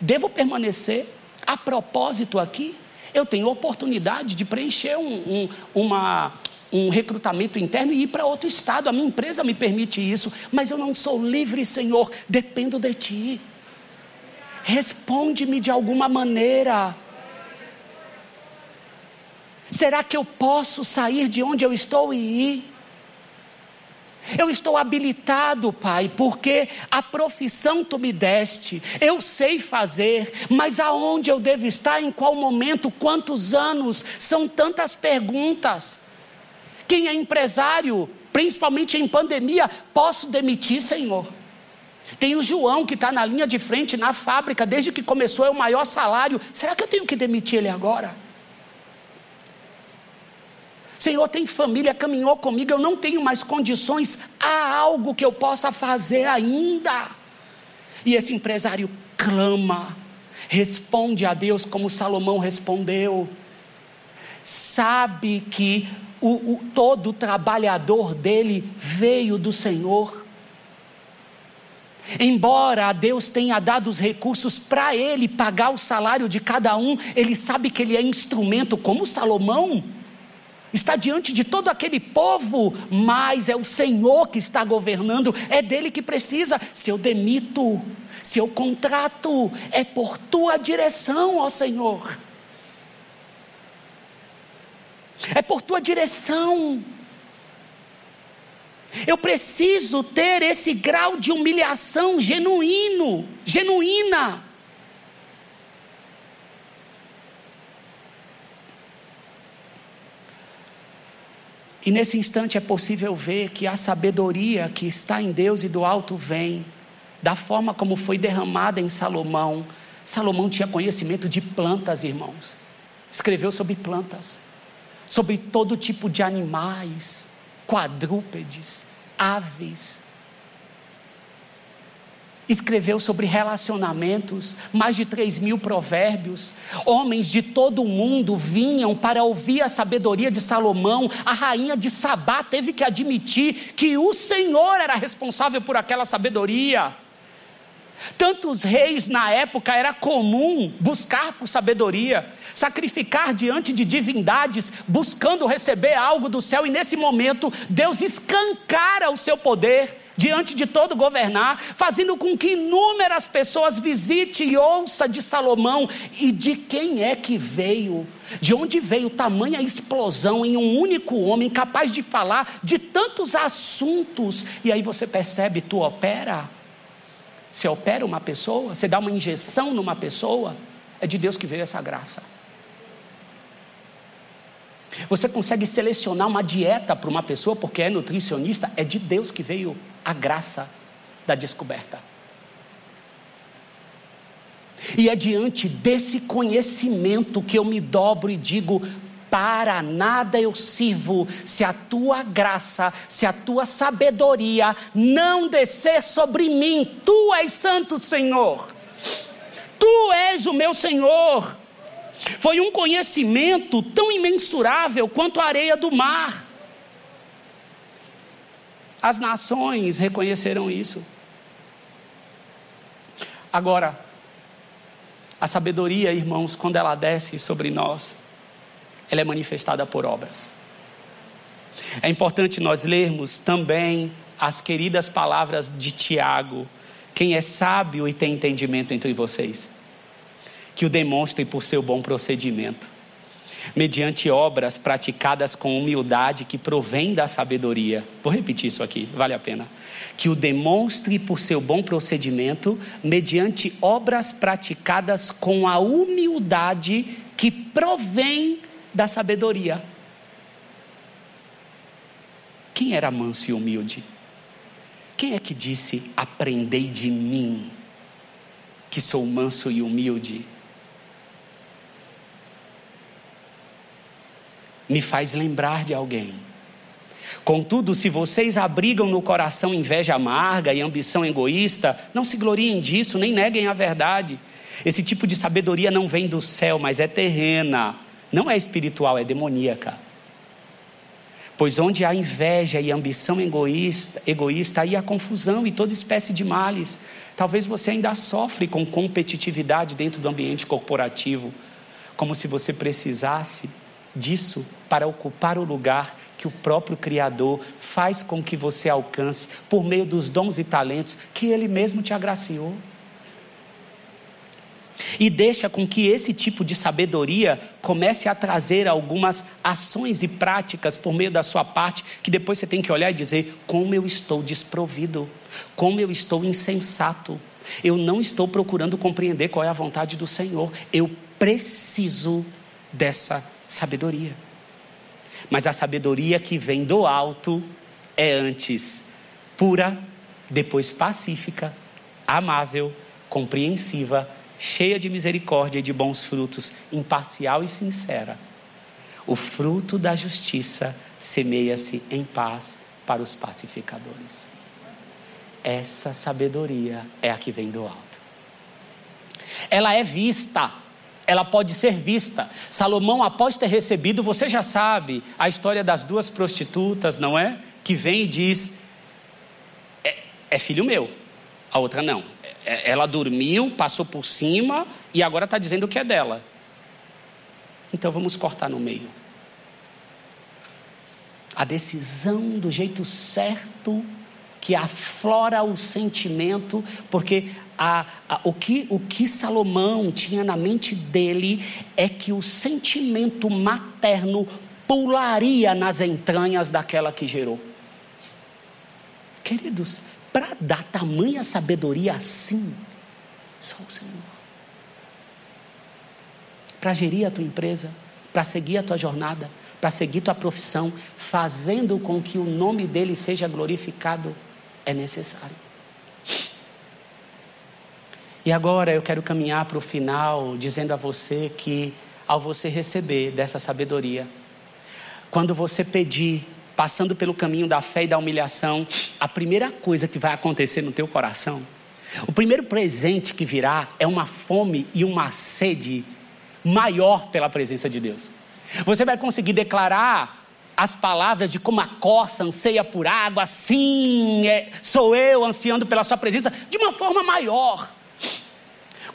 devo permanecer. A propósito, aqui, eu tenho oportunidade de preencher um, um, uma, um recrutamento interno e ir para outro estado. A minha empresa me permite isso, mas eu não sou livre, Senhor, dependo de Ti. Responde-me de alguma maneira. Será que eu posso sair de onde eu estou e ir? Eu estou habilitado, Pai, porque a profissão tu me deste, eu sei fazer, mas aonde eu devo estar, em qual momento, quantos anos, são tantas perguntas. Quem é empresário, principalmente em pandemia, posso demitir, Senhor? Tem o João que está na linha de frente na fábrica, desde que começou, é o maior salário. Será que eu tenho que demitir ele agora? Senhor, tem família, caminhou comigo, eu não tenho mais condições, há algo que eu possa fazer ainda. E esse empresário clama, responde a Deus como Salomão respondeu. Sabe que o, o, todo trabalhador dele veio do Senhor. Embora Deus tenha dado os recursos para ele pagar o salário de cada um, ele sabe que ele é instrumento, como Salomão está diante de todo aquele povo, mas é o Senhor que está governando, é dele que precisa. Se eu demito, se eu contrato, é por tua direção, ó Senhor. É por tua direção. Eu preciso ter esse grau de humilhação genuíno, genuína. E nesse instante é possível ver que a sabedoria que está em Deus e do alto vem, da forma como foi derramada em Salomão. Salomão tinha conhecimento de plantas, irmãos. Escreveu sobre plantas, sobre todo tipo de animais, quadrúpedes, aves, escreveu sobre relacionamentos, mais de 3 mil provérbios. Homens de todo o mundo vinham para ouvir a sabedoria de Salomão. A rainha de Sabá teve que admitir que o Senhor era responsável por aquela sabedoria. Tantos reis na época era comum buscar por sabedoria, sacrificar diante de divindades, buscando receber algo do céu, e nesse momento Deus escancara o seu poder diante de todo governar, fazendo com que inúmeras pessoas visitem e ouça de Salomão e de quem é que veio, de onde veio tamanha explosão em um único homem capaz de falar de tantos assuntos. E aí você percebe, tu opera você opera uma pessoa, você dá uma injeção numa pessoa, é de Deus que veio essa graça. Você consegue selecionar uma dieta para uma pessoa porque é nutricionista, é de Deus que veio a graça da descoberta. E é diante desse conhecimento que eu me dobro e digo: para nada eu sirvo se a tua graça, se a tua sabedoria não descer sobre mim. Tu és santo, Senhor. Tu és o meu Senhor. Foi um conhecimento tão imensurável quanto a areia do mar. As nações reconheceram isso. Agora, a sabedoria, irmãos, quando ela desce sobre nós, ela é manifestada por obras. É importante nós lermos também as queridas palavras de Tiago. Quem é sábio e tem entendimento entre vocês, que o demonstre por seu bom procedimento, mediante obras praticadas com humildade que provém da sabedoria. Vou repetir isso aqui, vale a pena. Que o demonstre por seu bom procedimento, mediante obras praticadas com a humildade que provém da sabedoria. Quem era manso e humilde? Quem é que disse: Aprendei de mim, que sou manso e humilde? Me faz lembrar de alguém. Contudo, se vocês abrigam no coração inveja amarga e ambição egoísta, não se gloriem disso, nem neguem a verdade. Esse tipo de sabedoria não vem do céu, mas é terrena não é espiritual, é demoníaca. Pois onde há inveja e ambição egoísta, egoísta, aí há confusão e toda espécie de males. Talvez você ainda sofre com competitividade dentro do ambiente corporativo, como se você precisasse disso para ocupar o lugar que o próprio Criador faz com que você alcance por meio dos dons e talentos que Ele mesmo te agraciou. E deixa com que esse tipo de sabedoria comece a trazer algumas ações e práticas por meio da sua parte, que depois você tem que olhar e dizer: como eu estou desprovido, como eu estou insensato. Eu não estou procurando compreender qual é a vontade do Senhor. Eu preciso dessa sabedoria. Mas a sabedoria que vem do alto é antes pura, depois pacífica, amável, compreensiva, cheia de misericórdia e de bons frutos, imparcial e sincera. O fruto da justiça semeia-se em paz para os pacificadores. Essa sabedoria é a que vem do alto. Ela é vista, ela pode ser vista. Salomão, após ter recebido, você já sabe a história das duas prostitutas, não é? Que vem e diz: é, é filho meu. A outra não. É, ela dormiu, passou por cima e agora está dizendo que é dela. Então vamos cortar no meio. A decisão do jeito certo que aflora o sentimento, porque a, a, o, que, o que Salomão tinha na mente dele é que o sentimento materno pularia nas entranhas daquela que gerou. Queridos, para dar tamanha sabedoria assim, só o Senhor. Para gerir a tua empresa, para seguir a tua jornada, para seguir tua profissão, fazendo com que o nome dele seja glorificado, é necessário. E agora eu quero caminhar para o final dizendo a você que, ao você receber dessa sabedoria, quando você pedir passando pelo caminho da fé e da humilhação, a primeira coisa que vai acontecer no teu coração, o primeiro presente que virá é uma fome e uma sede maior pela presença de Deus. Você vai conseguir declarar as palavras de como a corça anseia por água, assim é, sou eu ansiando pela sua presença, de uma forma maior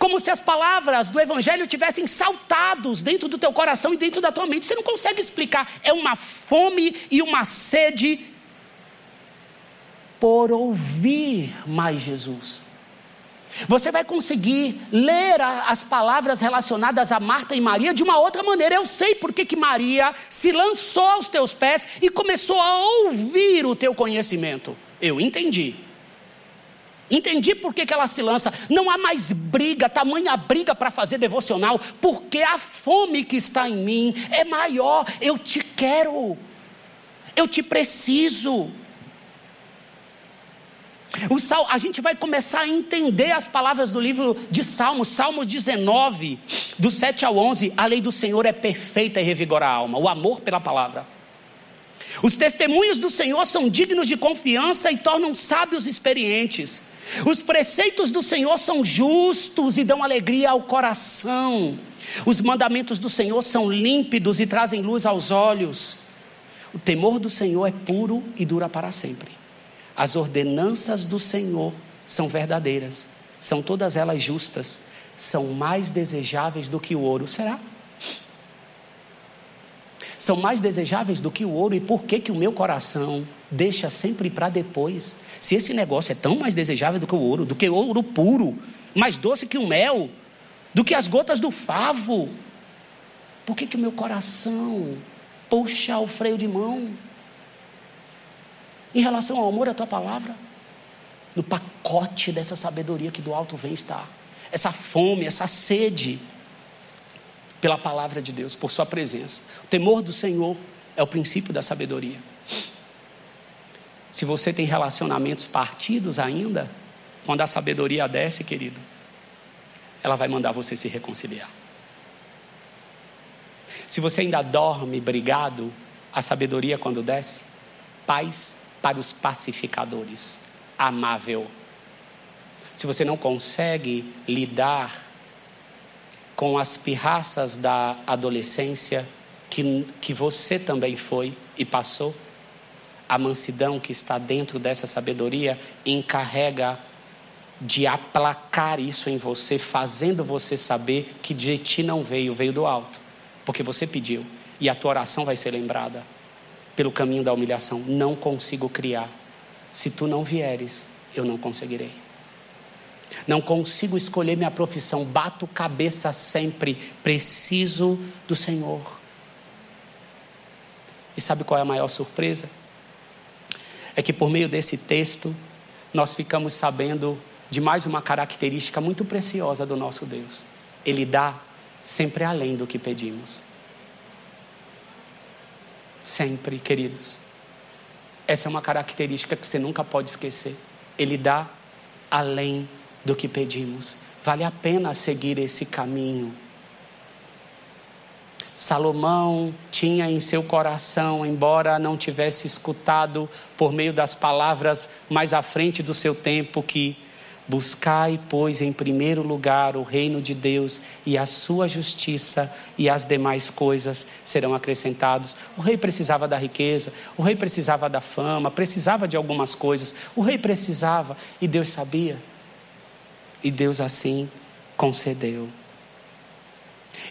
como se as palavras do Evangelho tivessem saltados dentro do teu coração e dentro da tua mente. Você não consegue explicar. É uma fome e uma sede por ouvir mais Jesus. Você vai conseguir ler as palavras relacionadas a Marta e Maria de uma outra maneira. Eu sei porque que Maria se lançou aos teus pés e começou a ouvir o teu conhecimento. Eu entendi. Entendi por que, que ela se lança. Não há mais briga, tamanha briga para fazer devocional, porque a fome que está em mim é maior. Eu te quero, eu te preciso. O sal, a gente vai começar a entender as palavras do livro de Salmos, Salmos 19, do 7 ao 11. A lei do Senhor é perfeita e revigora a alma, o amor pela palavra. Os testemunhos do Senhor são dignos de confiança e tornam sábios experientes. Os preceitos do Senhor são justos e dão alegria ao coração. Os mandamentos do Senhor são límpidos e trazem luz aos olhos. O temor do Senhor é puro e dura para sempre. As ordenanças do Senhor são verdadeiras, são todas elas justas, são mais desejáveis do que o ouro. Será? São mais desejáveis do que o ouro, e por que, que o meu coração deixa sempre para depois? Se esse negócio é tão mais desejável do que o ouro, do que o ouro puro, mais doce que o mel, do que as gotas do favo, por que, que o meu coração puxa o freio de mão? Em relação ao amor à tua palavra, no pacote dessa sabedoria que do alto vem estar, essa fome, essa sede pela palavra de Deus, por Sua presença. O temor do Senhor é o princípio da sabedoria. Se você tem relacionamentos partidos ainda, quando a sabedoria desce, querido, ela vai mandar você se reconciliar. Se você ainda dorme brigado, a sabedoria quando desce, paz para os pacificadores, amável. Se você não consegue lidar com as pirraças da adolescência, que, que você também foi e passou, a mansidão que está dentro dessa sabedoria encarrega de aplacar isso em você, fazendo você saber que de ti não veio, veio do alto, porque você pediu e a tua oração vai ser lembrada pelo caminho da humilhação. Não consigo criar. Se tu não vieres, eu não conseguirei. Não consigo escolher minha profissão, bato cabeça sempre, preciso do Senhor. E sabe qual é a maior surpresa? É que por meio desse texto, nós ficamos sabendo de mais uma característica muito preciosa do nosso Deus. Ele dá sempre além do que pedimos. Sempre, queridos. Essa é uma característica que você nunca pode esquecer. Ele dá além do que pedimos. Vale a pena seguir esse caminho. Salomão tinha em seu coração, embora não tivesse escutado por meio das palavras mais à frente do seu tempo, que buscai, pois, em primeiro lugar o reino de Deus e a sua justiça, e as demais coisas serão acrescentados. O rei precisava da riqueza, o rei precisava da fama, precisava de algumas coisas, o rei precisava, e Deus sabia. E Deus assim concedeu.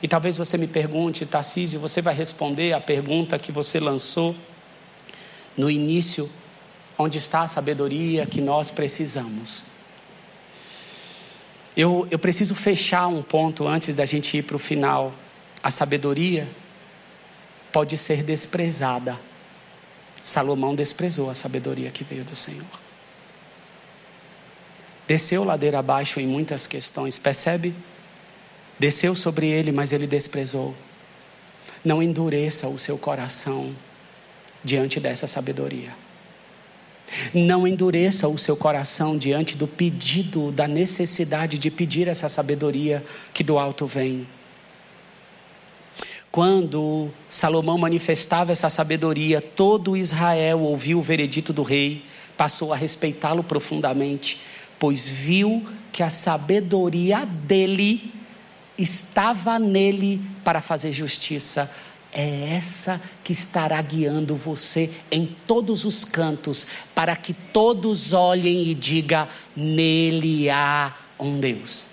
E talvez você me pergunte, Tarcísio, você vai responder a pergunta que você lançou no início, onde está a sabedoria que nós precisamos. Eu, eu preciso fechar um ponto antes da gente ir para o final. A sabedoria pode ser desprezada. Salomão desprezou a sabedoria que veio do Senhor. Desceu ladeira abaixo em muitas questões, percebe? Desceu sobre ele, mas ele desprezou. Não endureça o seu coração diante dessa sabedoria. Não endureça o seu coração diante do pedido, da necessidade de pedir essa sabedoria que do alto vem. Quando Salomão manifestava essa sabedoria, todo Israel ouviu o veredito do rei, passou a respeitá-lo profundamente, pois viu que a sabedoria dele estava nele para fazer justiça. É essa que estará guiando você em todos os cantos, para que todos olhem e digam: nele há um Deus.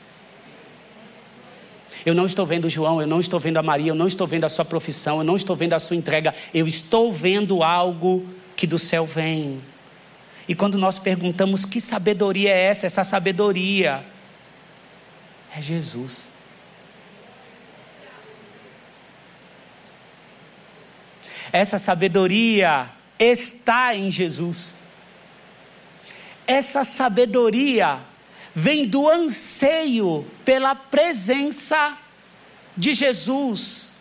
Eu não estou vendo João, eu não estou vendo a Maria, eu não estou vendo a sua profissão, eu não estou vendo a sua entrega, eu estou vendo algo que do céu vem. E quando nós perguntamos que sabedoria é essa, essa sabedoria é Jesus. Essa sabedoria está em Jesus. Essa sabedoria vem do anseio pela presença de Jesus.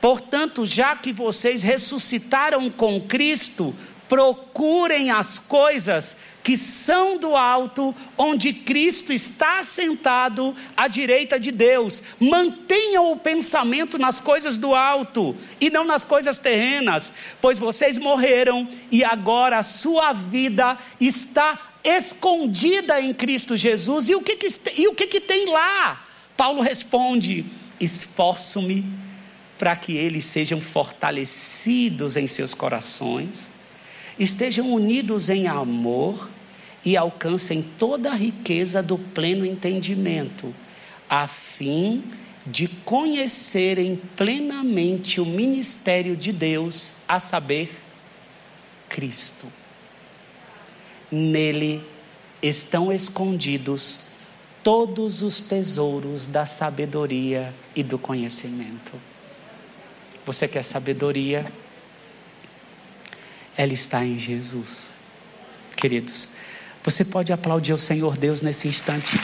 Portanto, já que vocês ressuscitaram com Cristo, procurem as coisas que são do alto, onde Cristo está sentado à direita de Deus. Mantenham o pensamento nas coisas do alto e não nas coisas terrenas, pois vocês morreram e agora a sua vida está escondida em Cristo Jesus. E o que, que, e o que, que tem lá? Paulo responde: esforço-me para que eles sejam fortalecidos em seus corações estejam unidos em amor e alcancem toda a riqueza do pleno entendimento, a fim de conhecerem plenamente o ministério de Deus, a saber, Cristo. Nele estão escondidos todos os tesouros da sabedoria e do conhecimento. Você quer sabedoria? Ela está em Jesus. Queridos, você pode aplaudir o Senhor Deus nesse instante.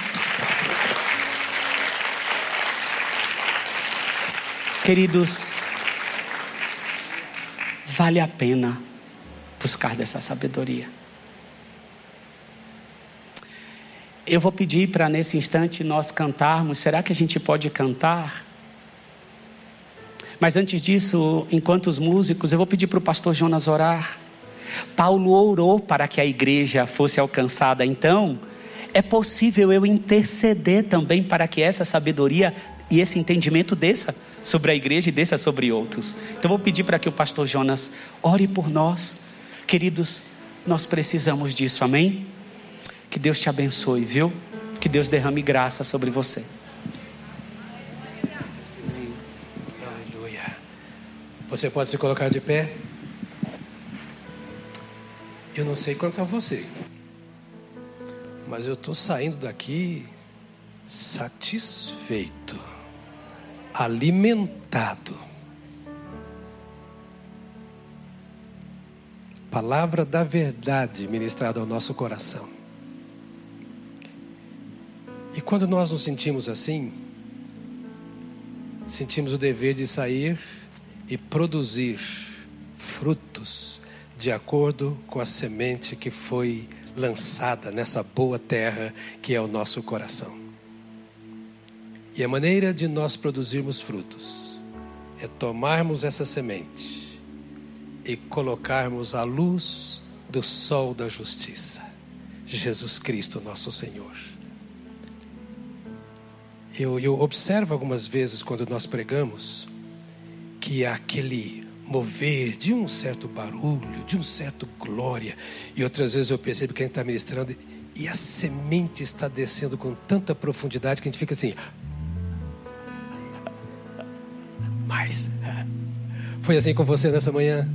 Queridos, vale a pena buscar dessa sabedoria. Eu vou pedir para nesse instante nós cantarmos. Será que a gente pode cantar? Mas antes disso, enquanto os músicos, eu vou pedir para o pastor Jonas orar. Paulo orou para que a igreja fosse alcançada, então é possível eu interceder também para que essa sabedoria e esse entendimento desça sobre a igreja e desça sobre outros. Então vou pedir para que o pastor Jonas ore por nós. Queridos, nós precisamos disso, amém? Que Deus te abençoe, viu? Que Deus derrame graça sobre você. Você pode se colocar de pé? Eu não sei quanto a você, Mas eu estou saindo daqui satisfeito, alimentado. Palavra da verdade ministrada ao nosso coração. E quando nós nos sentimos assim, sentimos o dever de sair e produzir frutos de acordo com a semente que foi lançada nessa boa terra que é o nosso coração. E a maneira de nós produzirmos frutos é tomarmos essa semente e colocarmos à luz do sol da justiça, Jesus Cristo, nosso Senhor. Eu, eu observo algumas vezes quando nós pregamos que aquele mover de um certo barulho, de um certo glória, e outras vezes eu percebo que a gente está ministrando e a semente está descendo com tanta profundidade que a gente fica assim. Mas foi assim com você nessa manhã?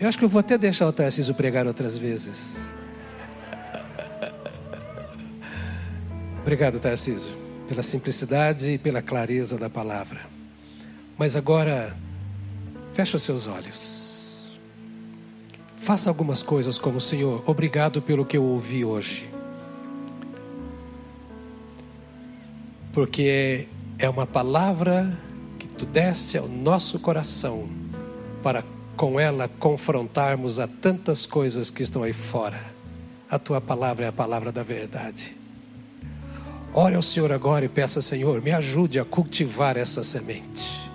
Eu acho que eu vou até deixar o Tarcísio pregar outras vezes. Obrigado, Tarcísio pela simplicidade e pela clareza da palavra. Mas agora, feche os seus olhos. Faça algumas coisas como Senhor, obrigado pelo que eu ouvi hoje. Porque é uma palavra que tu deste ao nosso coração para com ela confrontarmos a tantas coisas que estão aí fora. A tua palavra é a palavra da verdade. Ore ao Senhor agora e peça, Senhor, me ajude a cultivar essa semente,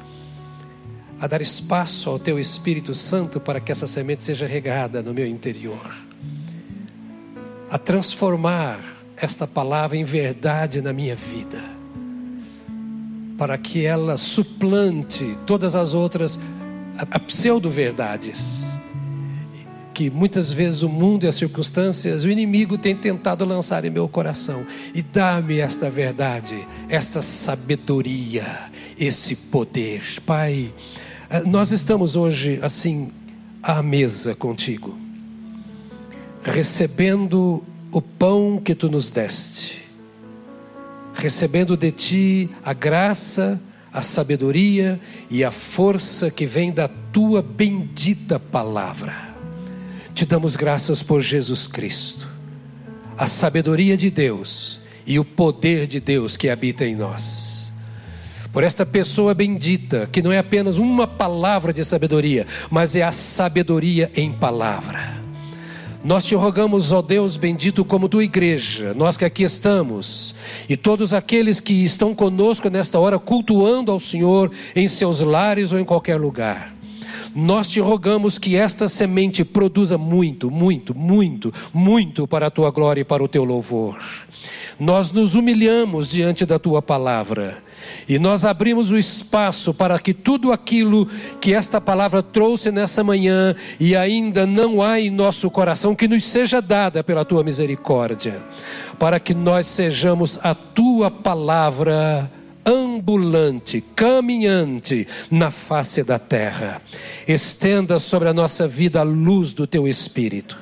a dar espaço ao Teu Espírito Santo para que essa semente seja regada no meu interior, a transformar esta palavra em verdade na minha vida, para que ela suplante todas as outras pseudo-verdades que muitas vezes o mundo e as circunstâncias, o inimigo tem tentado lançar em meu coração. E dá-me esta verdade, esta sabedoria, esse poder. Pai, nós estamos hoje assim à mesa contigo, recebendo o pão que tu nos deste, recebendo de ti a graça, a sabedoria e a força que vem da tua bendita palavra. Te damos graças por Jesus Cristo, a sabedoria de Deus e o poder de Deus que habita em nós. Por esta pessoa bendita, que não é apenas uma palavra de sabedoria, mas é a sabedoria em palavra. Nós te rogamos, ó Deus bendito, como tua igreja, nós que aqui estamos, e todos aqueles que estão conosco nesta hora, cultuando ao Senhor em seus lares ou em qualquer lugar nós te rogamos que esta semente produza muito, muito, muito, muito para a tua glória e para o teu louvor. Nós nos humilhamos diante da tua palavra e nós abrimos o espaço para que tudo aquilo que esta palavra trouxe nessa manhã e ainda não há em nosso coração, que nos seja dada pela tua misericórdia, para que nós sejamos a tua palavra ambulante, caminhante na face da terra. Estenda sobre a nossa vida a luz do teu espírito,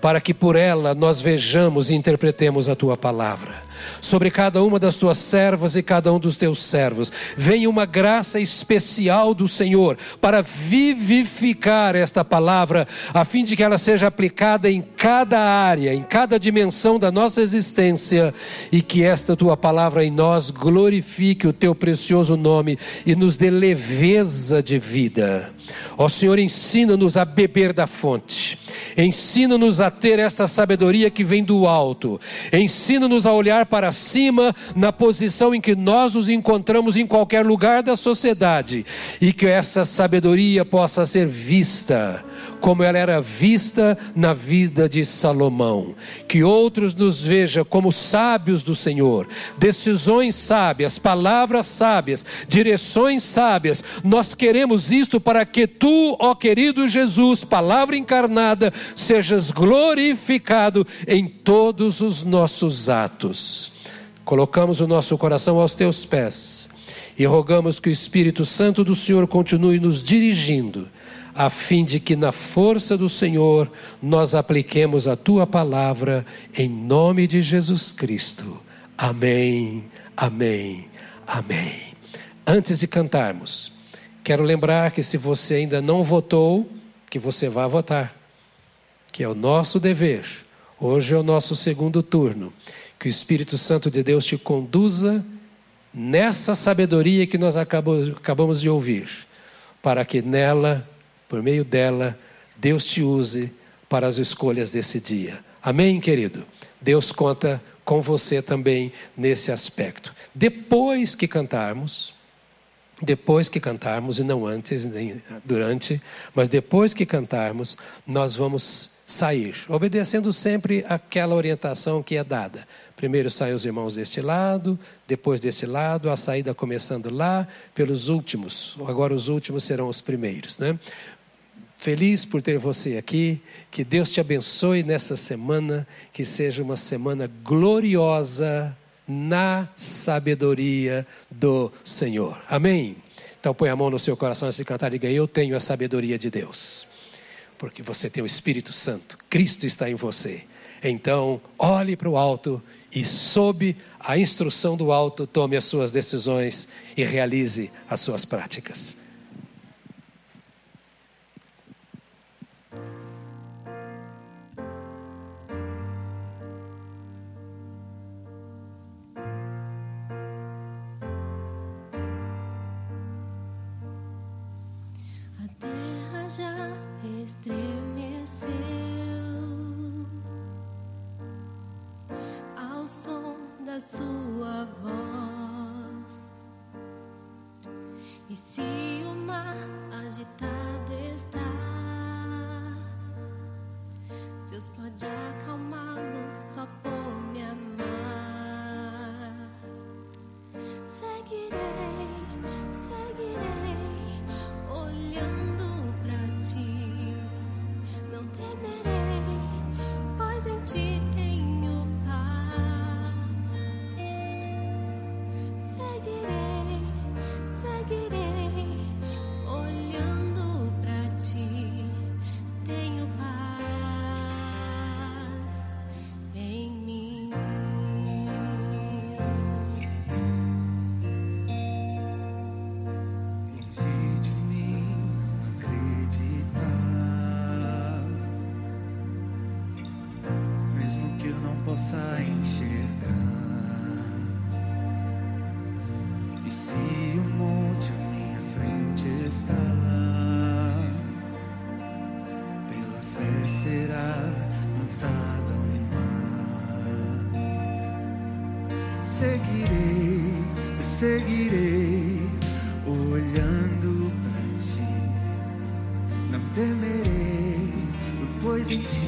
para que por ela nós vejamos e interpretemos a tua palavra sobre cada uma das tuas servas e cada um dos teus servos. Venha uma graça especial do Senhor para vivificar esta palavra, a fim de que ela seja aplicada em cada área, em cada dimensão da nossa existência e que esta tua palavra em nós glorifique o teu precioso nome e nos dê leveza de vida. Ó Senhor, ensina-nos a beber da fonte. Ensina-nos a ter esta sabedoria que vem do alto. Ensina-nos a olhar para cima na posição em que nós nos encontramos em qualquer lugar da sociedade e que essa sabedoria possa ser vista como ela era vista na vida de Salomão. Que outros nos vejam como sábios do Senhor, decisões sábias, palavras sábias, direções sábias. Nós queremos isto para que tu, ó querido Jesus, palavra encarnada, sejas glorificado em todos os nossos atos. Colocamos o nosso coração aos teus pés e rogamos que o Espírito Santo do Senhor continue nos dirigindo a fim de que na força do Senhor nós apliquemos a tua palavra em nome de Jesus Cristo. Amém, amém, amém. Antes de cantarmos, quero lembrar que se você ainda não votou, que você vá votar, que é o nosso dever. Hoje é o nosso segundo turno. Que o Espírito Santo de Deus te conduza nessa sabedoria que nós acabamos, de ouvir, para que nela, por meio dela, Deus te use para as escolhas desse dia. Amém, querido? Deus conta com você também nesse aspecto. Depois que cantarmos, depois que cantarmos, e não antes, nem durante, mas depois que cantarmos, nós vamos sair, obedecendo sempre aquela orientação que é dada. Primeiro saem os irmãos deste lado, depois deste lado, a saída começando lá, pelos últimos. Agora os últimos serão os primeiros, né? Feliz por ter você aqui, que Deus te abençoe nessa semana, que seja uma semana gloriosa na sabedoria do Senhor. Amém? Então põe a mão no seu coração e se cantar e diga: Eu tenho a sabedoria de Deus, porque você tem o Espírito Santo, Cristo está em você. Então, olhe para o alto e, sob a instrução do alto, tome as suas decisões e realize as suas práticas. Já estremeceu ao som da sua voz. E se o mar pois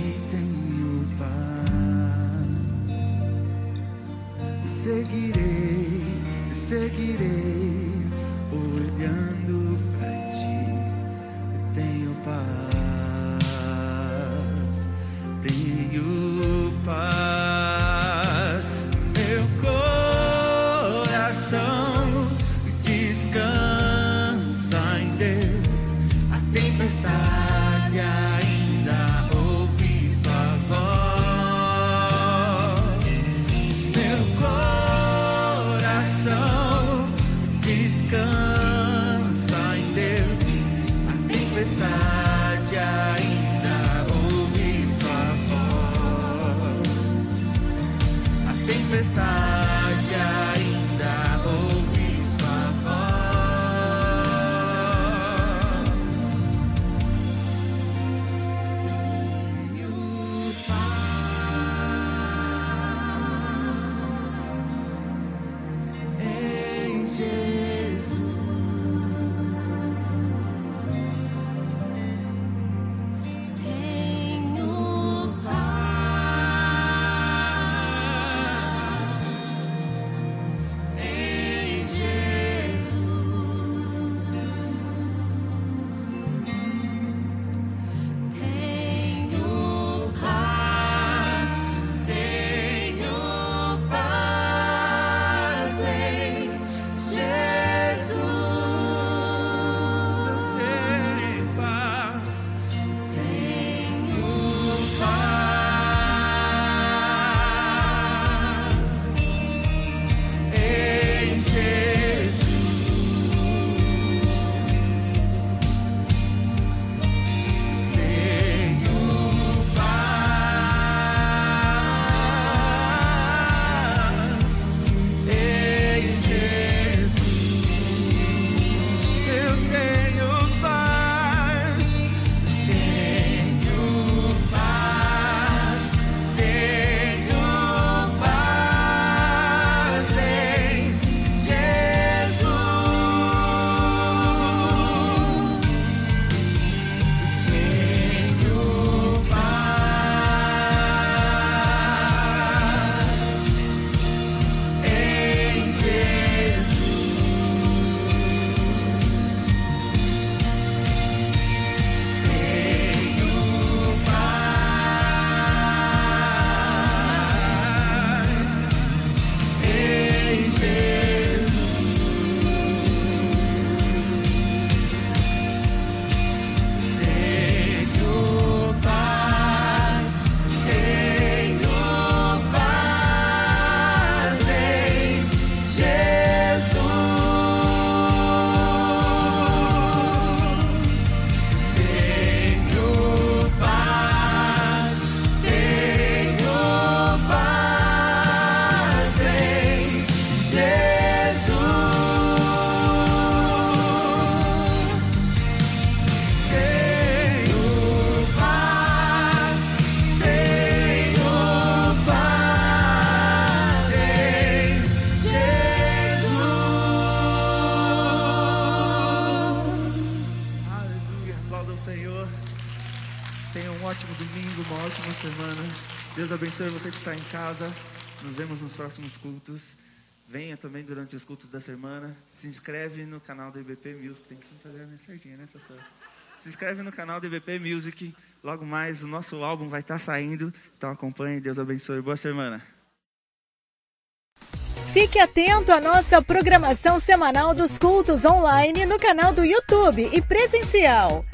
Abençoe você que está em casa. Nos vemos nos próximos cultos. Venha também durante os cultos da semana. Se inscreve no canal do IBP Music. Tem que fazer né, certinho, né, pastor? Se inscreve no canal do IBP Music. Logo mais o nosso álbum vai estar saindo. Então acompanhe. Deus abençoe. Boa semana. Fique atento à nossa programação semanal dos cultos online no canal do YouTube e presencial.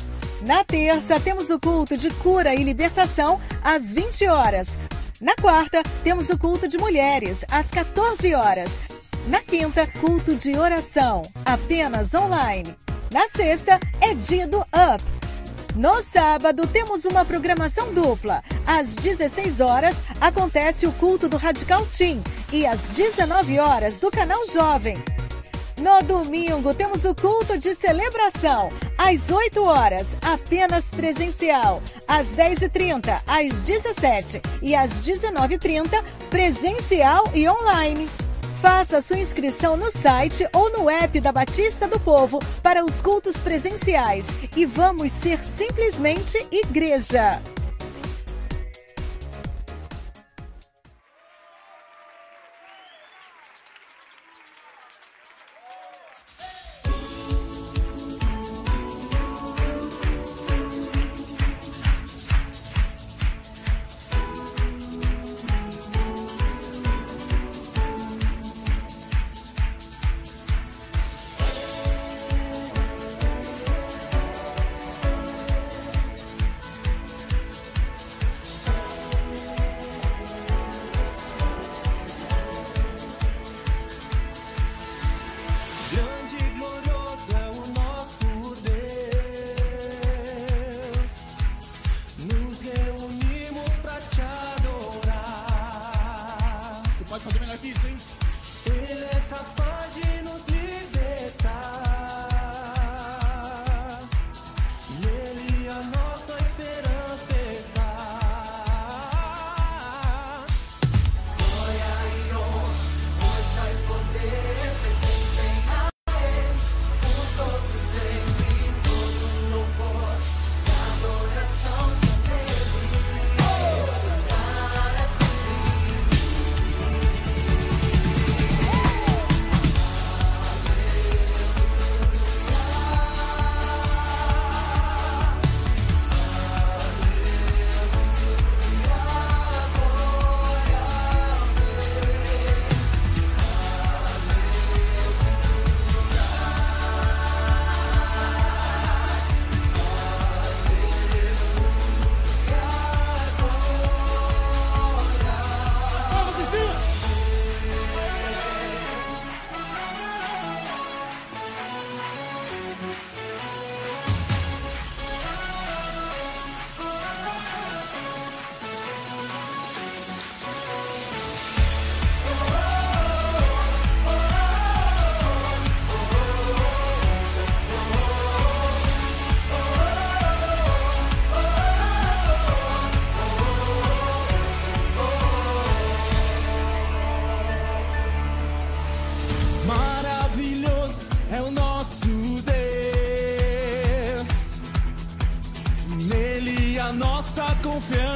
Na terça, temos o culto de cura e libertação às 20 horas. Na quarta, temos o culto de mulheres às 14 horas. Na quinta, culto de oração, apenas online. Na sexta, é dia do Up. No sábado, temos uma programação dupla. Às 16 horas, acontece o culto do Radical Team e às 19 horas, do Canal Jovem. No domingo, temos o culto de celebração, às 8 horas, apenas presencial. Às 10h30, às 17 e às 19h30, presencial e online. Faça sua inscrição no site ou no app da Batista do Povo para os cultos presenciais e vamos ser simplesmente igreja. Nossa